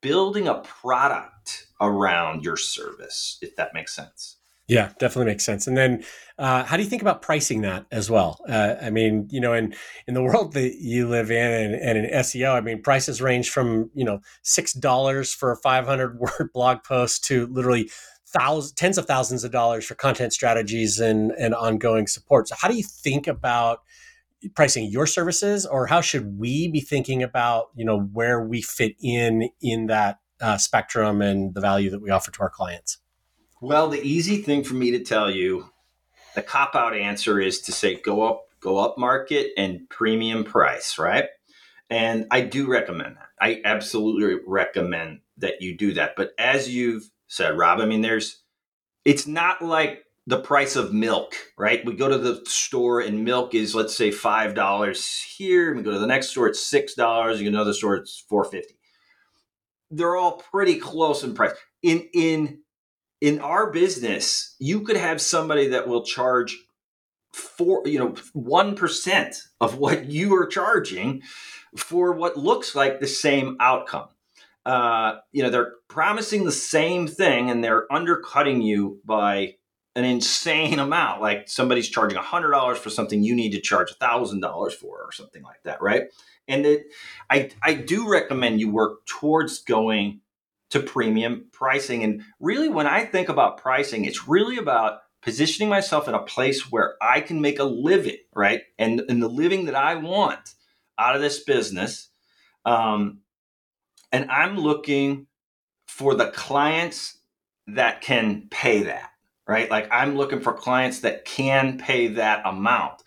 building a product around your service, if that makes sense. Yeah, definitely makes sense. And then, uh, how do you think about pricing that as well? Uh, I mean, you know, in in the world that you live in, and, and in SEO, I mean, prices range from you know six dollars for a five hundred word blog post to literally thousands, tens of thousands of dollars for content strategies and and ongoing support. So, how do you think about pricing your services, or how should we be thinking about you know where we fit in in that uh, spectrum and the value that we offer to our clients? Well, the easy thing for me to tell you, the cop out answer is to say go up, go up market and premium price, right? And I do recommend that. I absolutely recommend that you do that. But as you've said, Rob, I mean, there's, it's not like the price of milk, right? We go to the store and milk is, let's say, five dollars here. We go to the next store, it's six dollars. You go to another store, it's four fifty. They're all pretty close in price. In in in our business, you could have somebody that will charge four, you know, one percent of what you are charging for what looks like the same outcome. Uh, you know, they're promising the same thing and they're undercutting you by an insane amount. Like somebody's charging hundred dollars for something you need to charge thousand dollars for, or something like that, right? And it, I I do recommend you work towards going to premium pricing. And really, when I think about pricing, it's really about positioning myself in a place where I can make a living, right? And, and the living that I want out of this business. Um, and I'm looking for the clients that can pay that, right? Like I'm looking for clients that can pay that amount.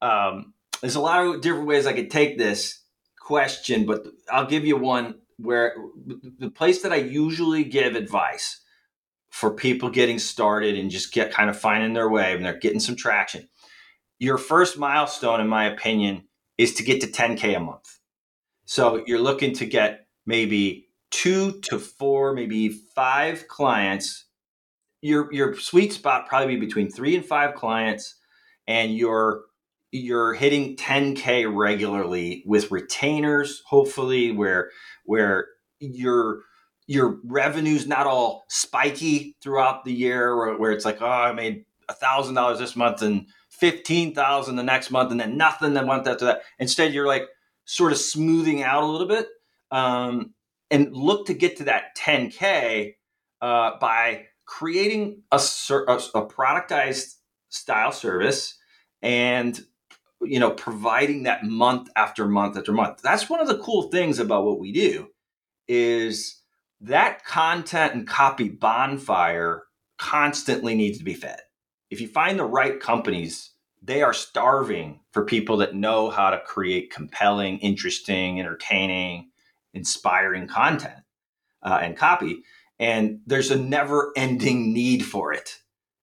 Um, there's a lot of different ways I could take this question, but I'll give you one where the place that I usually give advice for people getting started and just get kind of finding their way and they're getting some traction. Your first milestone, in my opinion, is to get to 10K a month. So you're looking to get maybe two to four, maybe five clients. Your your sweet spot probably be between three and five clients, and you're you're hitting 10k regularly with retainers hopefully where where your your revenue's not all spiky throughout the year where, where it's like oh i made thousand dollars this month and 15000 the next month and then nothing the month after that. Instead you're like sort of smoothing out a little bit um, and look to get to that 10k uh, by creating a, a, a productized style service and you know, providing that month after month after month. That's one of the cool things about what we do is that content and copy bonfire constantly needs to be fed. If you find the right companies, they are starving for people that know how to create compelling, interesting, entertaining, inspiring content uh, and copy. And there's a never ending need for it.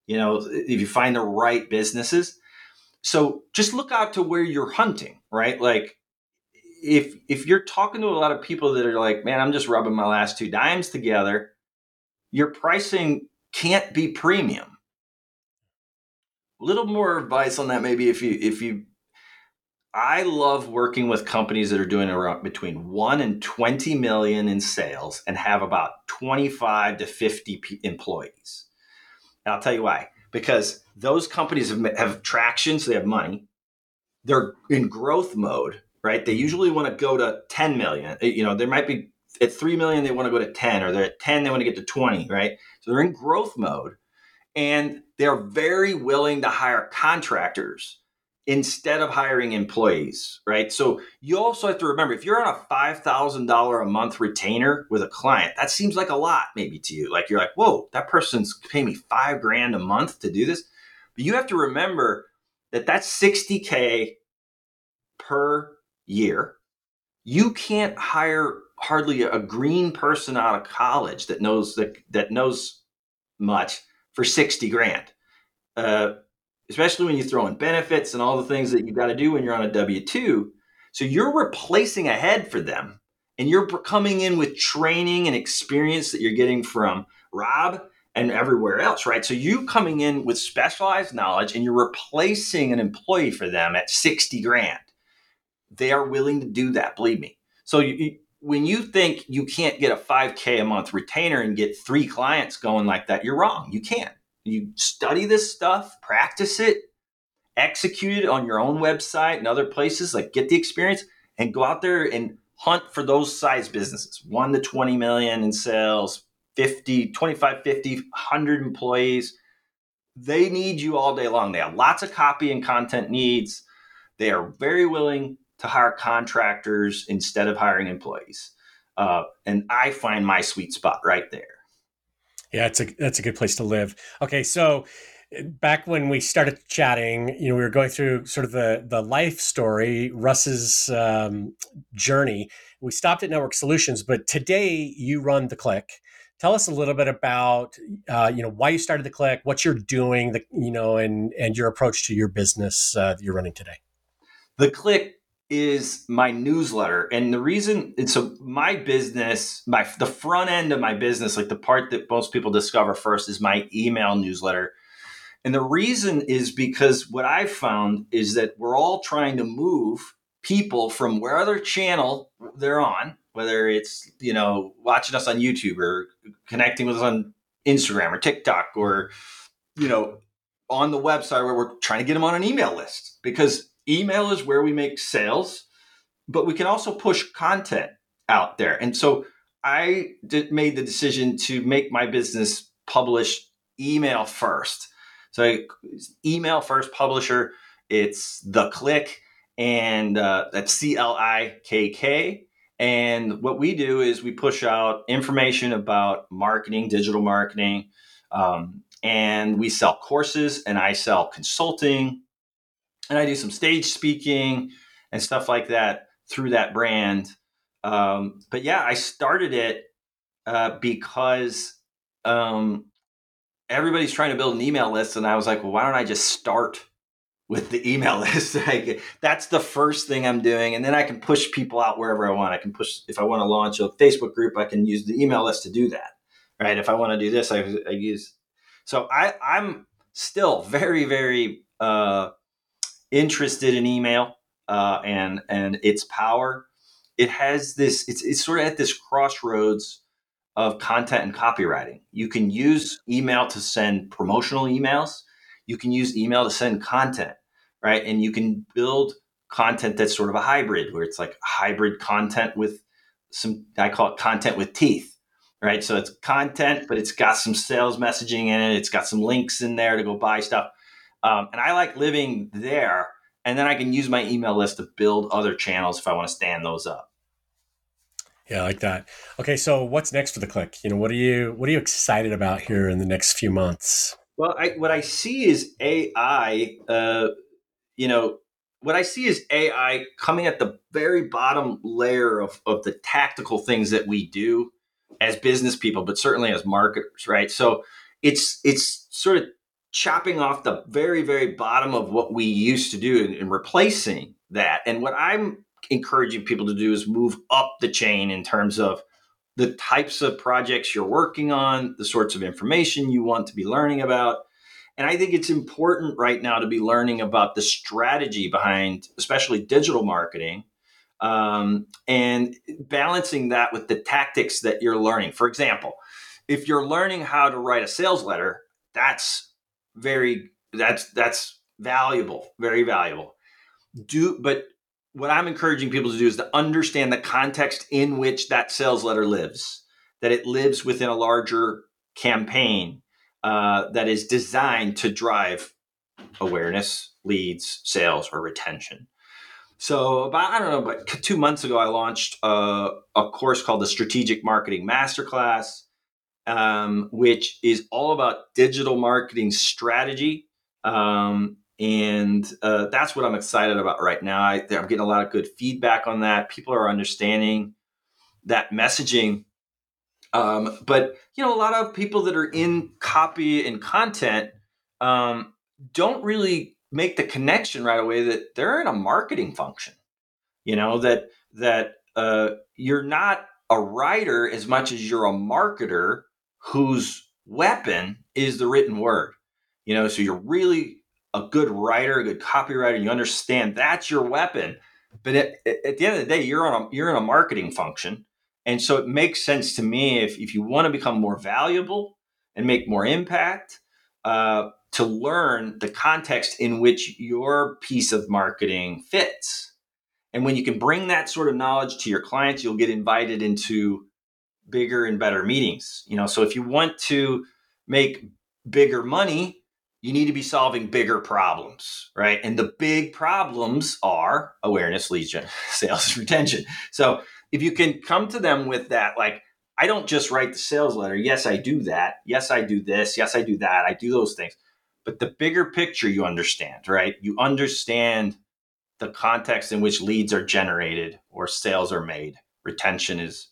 You know, if you find the right businesses, so just look out to where you're hunting, right? Like if if you're talking to a lot of people that are like, man, I'm just rubbing my last two dimes together, your pricing can't be premium. A little more advice on that maybe if you if you I love working with companies that are doing around between 1 and 20 million in sales and have about 25 to 50 p- employees. And I'll tell you why because those companies have, have traction, so they have money. They're in growth mode, right? They usually want to go to 10 million. Uh, you know, there might be at 3 million, they want to go to 10, or they're at 10, they want to get to 20, right? So they're in growth mode and they're very willing to hire contractors instead of hiring employees, right? So you also have to remember if you're on a $5,000 a month retainer with a client, that seems like a lot maybe to you. Like you're like, whoa, that person's paying me five grand a month to do this. But you have to remember that that's 60K per year. You can't hire hardly a green person out of college that knows that, that knows much for 60 grand. Uh, especially when you throw in benefits and all the things that you got to do when you're on a W 2. So you're replacing a head for them and you're coming in with training and experience that you're getting from Rob and everywhere else, right? So you coming in with specialized knowledge and you're replacing an employee for them at 60 grand. They are willing to do that, believe me. So you, when you think you can't get a 5k a month retainer and get three clients going like that, you're wrong. You can. You study this stuff, practice it, execute it on your own website and other places, like get the experience and go out there and hunt for those size businesses, 1 to 20 million in sales, 50, 25, 50, 100 employees. They need you all day long. They have lots of copy and content needs. They are very willing to hire contractors instead of hiring employees. Uh, and I find my sweet spot right there. Yeah, it's a that's a good place to live. Okay, so back when we started chatting, you know, we were going through sort of the the life story, Russ's um, journey. We stopped at Network Solutions, but today you run theCLIKK. Tell us a little bit about, uh, you know, why you started theCLIKK, what you're doing, the, you know, and and your approach to your business uh, that you're running today. theCLIKK is my newsletter. And the reason and so my business my the front end of my business like the part that most people discover first is my email newsletter. And the reason is because what i've found is that we're all trying to move people from where other channel they're on whether it's you know watching us on youtube or connecting with us on instagram or tiktok or you know on the website where we're trying to get them on an email list. Because email is where we make sales, but we can also push content out there. And so I did, made the decision to make my business publish email first. So email first publisher, it's theCLIKK and uh, that's C L I K K. And what we do is we push out information about marketing, digital marketing, um, and we sell courses and I sell consulting and I do some stage speaking and stuff like that through that brand. Um, but yeah, I started it uh, because um, everybody's trying to build an email list, and I was like, well, why don't I just start with the email list? like, that's the first thing I'm doing, and then I can push people out wherever I want. I can push if I want to launch a Facebook group, I can use the email list to do that. Right? If I want to do this, I, I use. So I, I'm still very, very uh, interested in email uh, and and its power. It has this. It's it's sort of at this crossroads of content and copywriting. You can use email to send promotional emails. You can use email to send content, right? And you can build content that's sort of a hybrid, where it's like hybrid content with some. I call it content with teeth right? So it's content, but it's got some sales messaging in it. It's got some links in there to go buy stuff. Um, and I like living there. And then I can use my email list to build other channels if I want to stand those up. Yeah, I like that. Okay, so what's next for theCLIKK? You know, what are you what are you excited about here in the next few months? Well, I, what I see is AI. Uh, you know, what I see is AI coming at the very bottom layer of, of the tactical things that we do as business people, but certainly as marketers, right? So it's it's sort of chopping off the very, very bottom of what we used to do and, and replacing that. And what I'm encouraging people to do is move up the chain in terms of the types of projects you're working on, the sorts of information you want to be learning about. And I think it's important right now to be learning about the strategy behind, especially digital marketing, um, and balancing that with the tactics that you're learning. For example, if you're learning how to write a sales letter, that's very that's that's valuable, very valuable. Do but what I'm encouraging people to do is to understand the context in which that sales letter lives, that it lives within a larger campaign uh, that is designed to drive awareness, leads, sales, or retention. So about I don't know, but two months ago, I launched a, a course called the Strategic Marketing Masterclass um, which is all about digital marketing strategy. Um, and uh, that's what I'm excited about right now. I, am getting a lot of good feedback on that. People are understanding that messaging. Um, but you know, a lot of people that are in copy and content um, don't really make the connection right away that they're in a marketing function. You know that that uh, you're not a writer as much as you're a marketer who's weapon is the written word. You know, so you're really a good writer, a good copywriter, you understand that's your weapon. But at, at the end of the day, you're on a, you're in a marketing function. And so it makes sense to me if, if you want to become more valuable and make more impact, uh, to learn the context in which your piece of marketing fits. And when you can bring that sort of knowledge to your clients, you'll get invited into bigger and better meetings. You know, so if you want to make bigger money, you need to be solving bigger problems, right? And the big problems are awareness, lead gen, sales, retention. So if you can come to them with that, like, I don't just write the sales letter. Yes, I do that. Yes, I do this. Yes, I do that. I do those things. But the bigger picture you understand, right? You understand the context in which leads are generated or sales are made, retention is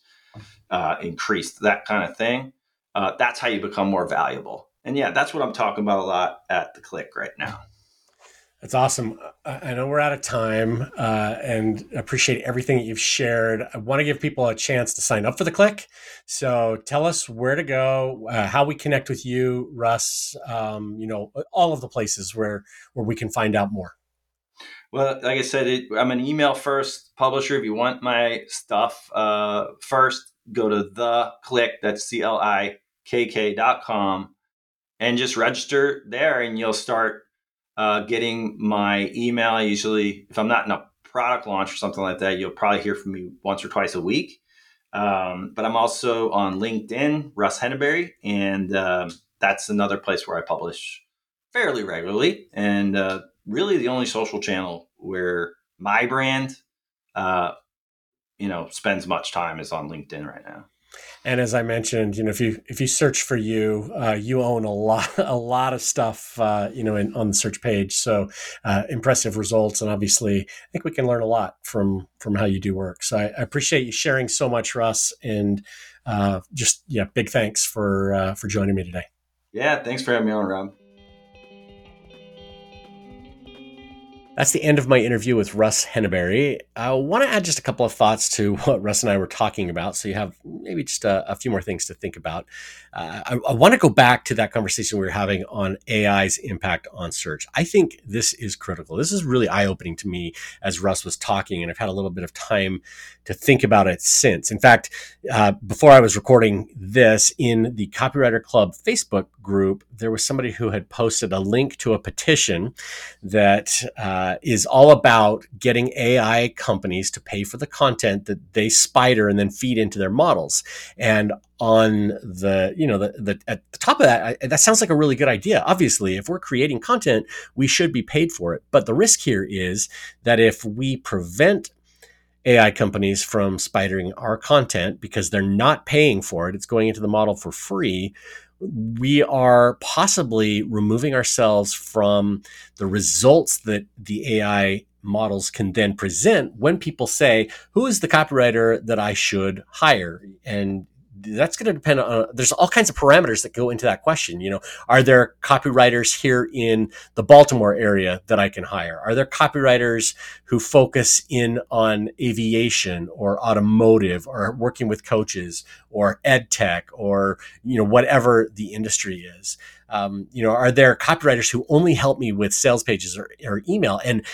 uh, increased, that kind of thing. Uh, that's how you become more valuable. And yeah, that's what I'm talking about a lot at theCLIKK right now. That's awesome. I know we're out of time uh, and appreciate everything that you've shared. I want to give people a chance to sign up for theCLIKK. So tell us where to go, uh, how we connect with you, Russ, um, you know, all of the places where, where we can find out more. Well, like I said, it, I'm an email first publisher. If you want my stuff uh, first, go to the click, that's C L I K K dot com, and just register there, and you'll start uh, getting my email. Usually, if I'm not in a product launch or something like that, you'll probably hear from me once or twice a week. Um, but I'm also on LinkedIn, Russ Henneberry, and um, that's another place where I publish fairly regularly. And uh, really, the only social channel where my brand, uh, you know, spends much time is on LinkedIn right now. And as I mentioned, you know, if you if you search for you, uh, you own a lot a lot of stuff, uh, you know, in, on the search page. So uh, impressive results, and obviously, I think we can learn a lot from from how you do work. So I, I appreciate you sharing so much, Russ, and uh, just yeah, big thanks for uh, for joining me today. Yeah, thanks for having me on, Rob. That's the end of my interview with Russ Henneberry. I want to add just a couple of thoughts to what Russ and I were talking about, so you have maybe just a, a few more things to think about. Uh, I, I want to go back to that conversation we were having on AI's impact on search. I think this is critical. This is really eye opening to me as Russ was talking, and I've had a little bit of time to think about it since. In fact, uh, before I was recording this in the Copywriter Club Facebook group, there was somebody who had posted a link to a petition that uh, Uh, is all about getting AI companies to pay for the content that they spider and then feed into their models. And on the you know the, the at the top of that I, that sounds like a really good idea obviously if we're creating content we should be paid for it but the risk here is that if we prevent AI companies from spidering our content because they're not paying for it it's going into the model for free we are possibly removing ourselves from the results that the AI models can then present when people say, who is the copywriter that I should hire? And that's going to depend on there's all kinds of parameters that go into that question you know. Are there copywriters here in the baltimore area that i can hire? Are there copywriters who focus in on aviation or automotive or working with coaches or ed tech or you know whatever the industry is? Um, you know are there copywriters who only help me with sales pages or, or email? And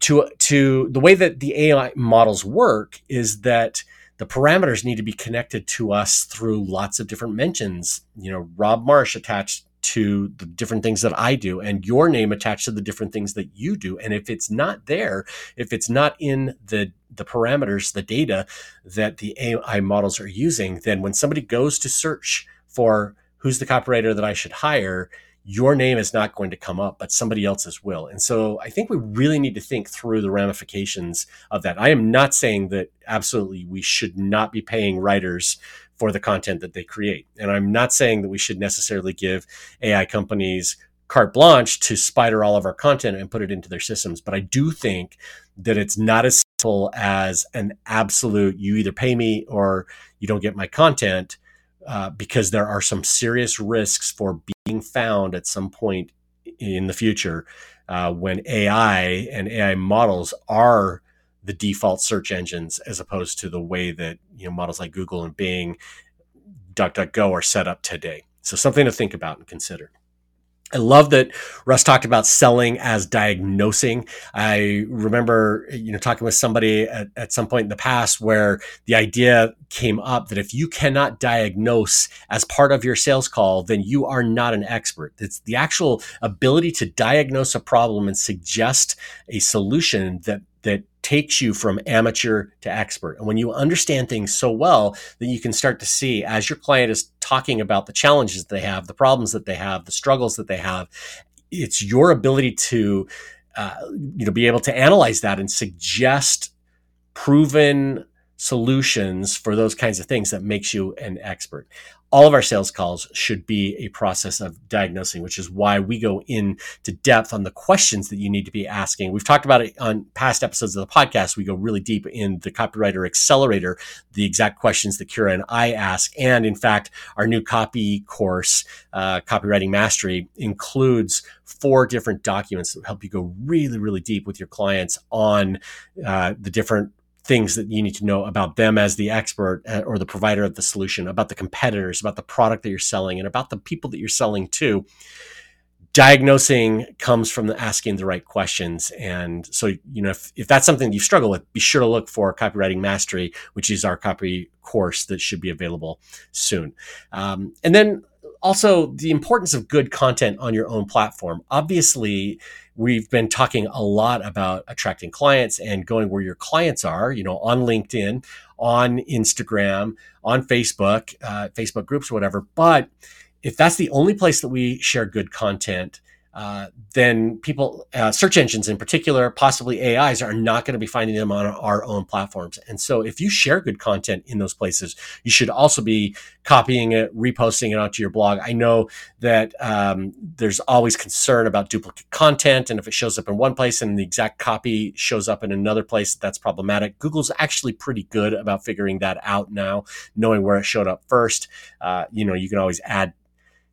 to to the way that the ai models work is that the parameters need to be connected to us through lots of different mentions. You know, Rob Marsh attached to the different things that I do and your name attached to the different things that you do. And if it's not there, if it's not in the the parameters, the data that the AI models are using, then when somebody goes to search for who's the copywriter that I should hire, your name is not going to come up, but somebody else's will. And so I think we really need to think through the ramifications of that. I am not saying that absolutely we should not be paying writers for the content that they create. And I'm not saying that we should necessarily give AI companies carte blanche to spider all of our content and put it into their systems. But I do think that it's not as simple as an absolute you either pay me or you don't get my content uh, because there are some serious risks for being found at some point in the future uh, when AI and AI models are the default search engines as opposed to the way that you know models like Google and Bing, DuckDuckGo are set up today. So something to think about and consider. I love that Russ talked about selling as diagnosing. I remember, you know, talking with somebody at, at some point in the past where the idea came up that if you cannot diagnose as part of your sales call, then you are not an expert. It's the actual ability to diagnose a problem and suggest a solution that that takes you from amateur to expert. And when you understand things so well, that you can start to see as your client is talking about the challenges they have, the problems that they have, the struggles that they have, it's your ability to uh, you know be able to analyze that and suggest proven solutions for those kinds of things that makes you an expert all of our sales calls should be a process of diagnosing, which is why we go into depth on the questions that you need to be asking. We've talked about it on past episodes of the podcast. We go really deep in the Copywriter Accelerator, the exact questions that Kira and I ask. And in fact, our new copy course, uh, Copywriting Mastery, includes four different documents that help you go really, really deep with your clients on uh, the different things that you need to know about them as the expert uh, or the provider of the solution, about the competitors, about the product that you're selling, and about the people that you're selling to. Diagnosing comes from the asking the right questions. And so, you know, if, if that's something that you struggle with, be sure to look for Copywriting Mastery, which is our copy course that should be available soon. Um, and then also the importance of good content on your own platform. Obviously, we've been talking a lot about attracting clients and going where your clients are, you know, on LinkedIn, on Instagram, on Facebook, uh, Facebook groups, whatever. But if that's the only place that we share good content, uh, then people, uh, search engines in particular, possibly AIs, are not going to be finding them on our own platforms. And so, if you share good content in those places, you should also be copying it, reposting it onto your blog. I know that um, there's always concern about duplicate content, and if it shows up in one place and the exact copy shows up in another place, that's problematic. Google's actually pretty good about figuring that out now, knowing where it showed up first. Uh, you know, you can always add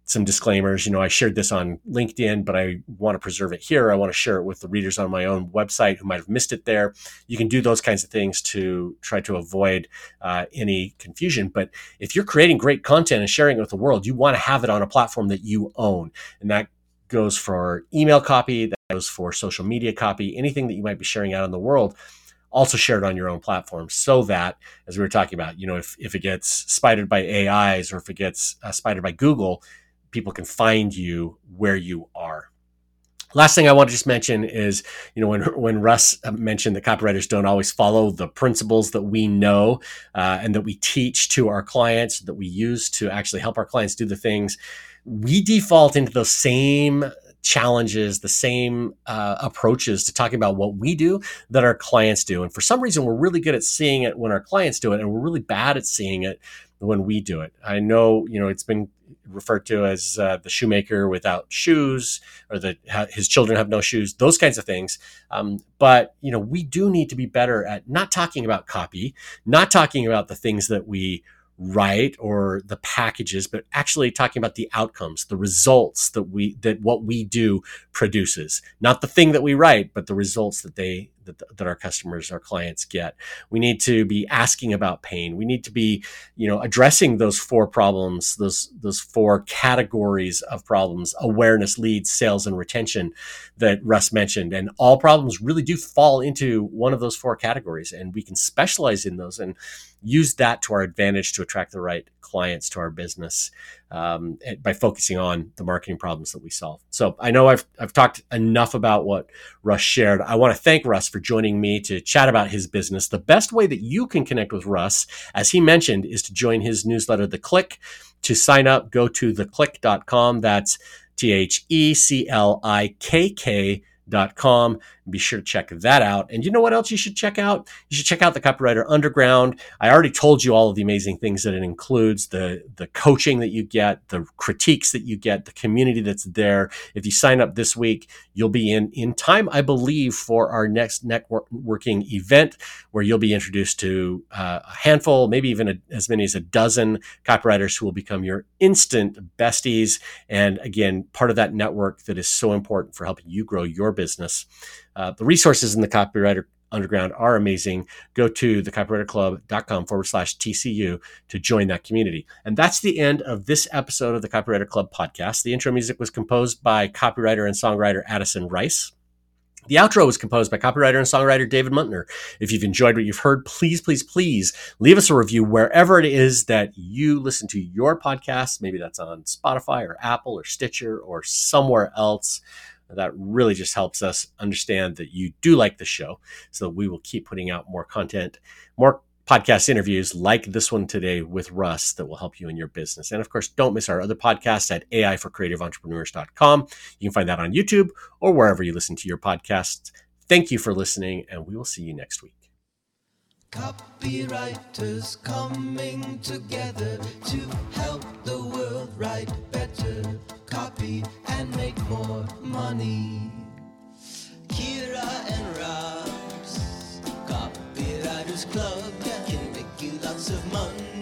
some disclaimers. You know, I shared this on LinkedIn, but I want to preserve it here. I want to share it with the readers on my own website who might have missed it there. You can do those kinds of things to try to avoid uh, any confusion. But if you're creating great content and sharing it with the world, you want to have it on a platform that you own. And that goes for email copy, that goes for social media copy, anything that you might be sharing out in the world also share it on your own platform so that as we were talking about you know if, if it gets spidered by ais or if it gets uh, spidered by google people can find you where you are. Last thing I want to just mention is, you know, when when Russ mentioned that copywriters don't always follow the principles that we know uh, and that we teach to our clients, that we use to actually help our clients do the things, we default into those same challenges, the same uh, approaches to talking about what we do that our clients do. And for some reason, we're really good at seeing it when our clients do it, and we're really bad at seeing it when we do it. I know, you know, it's been referred to as uh, the shoemaker without shoes, or that his children have no shoes, those kinds of things. Um, but you know, we do need to be better at not talking about copy, not talking about the things that we write or the packages but actually talking about the outcomes the results that we that what we do produces not the thing that we write but the results that they that, that our customers our clients get. We need to be asking about pain. We need to be you know addressing those four problems those those four categories of problems awareness leads sales and retention that russ mentioned. And all problems really do fall into one of those four categories and we can specialize in those. And use that to our advantage to attract the right clients to our business um, by focusing on the marketing problems that we solve. So I know I've, I've talked enough about what Russ shared. I want to thank Russ for joining me to chat about his business. The best way that you can connect with Russ, as he mentioned, is to join his newsletter, theCLIKK. To sign up, go to theclikk.com. That's T H E C L I K K com. Be sure to check that out. And you know what else you should check out? You should check out the Copywriter Underground. I already told you all of the amazing things that it includes the, the coaching that you get, the critiques that you get, the community that's there. If you sign up this week, you'll be in, in time, I believe, for our next networking event where you'll be introduced to uh, a handful, maybe even a, as many as a dozen copywriters who will become your instant besties. And again, part of that network that is so important for helping you grow your business. Uh, the resources in the Copywriter underground are amazing. Go to thecopywriterclub.com forward slash TCU to join that community. And that's the end of this episode of the Copywriter Club podcast. The intro music was composed by copywriter and songwriter Addison Rice. The outro was composed by copywriter and songwriter David Muntner. If you've enjoyed what you've heard, please, please, please leave us a review wherever it is that you listen to your podcast. Maybe that's on Spotify or Apple or Stitcher or somewhere else. That really just helps us understand that you do like the show so we will keep putting out more content, more podcast interviews like this one today with Russ that will help you in your business. And of course, don't miss our other podcasts at AIforcreativeentrepreneurs.com. You can find that on YouTube or wherever you listen to your podcasts. Thank you for listening, and we will see you next week. Copywriters coming together to help the world write better copy and make more money. Kira and Rob's Copywriters Club can make you lots of money.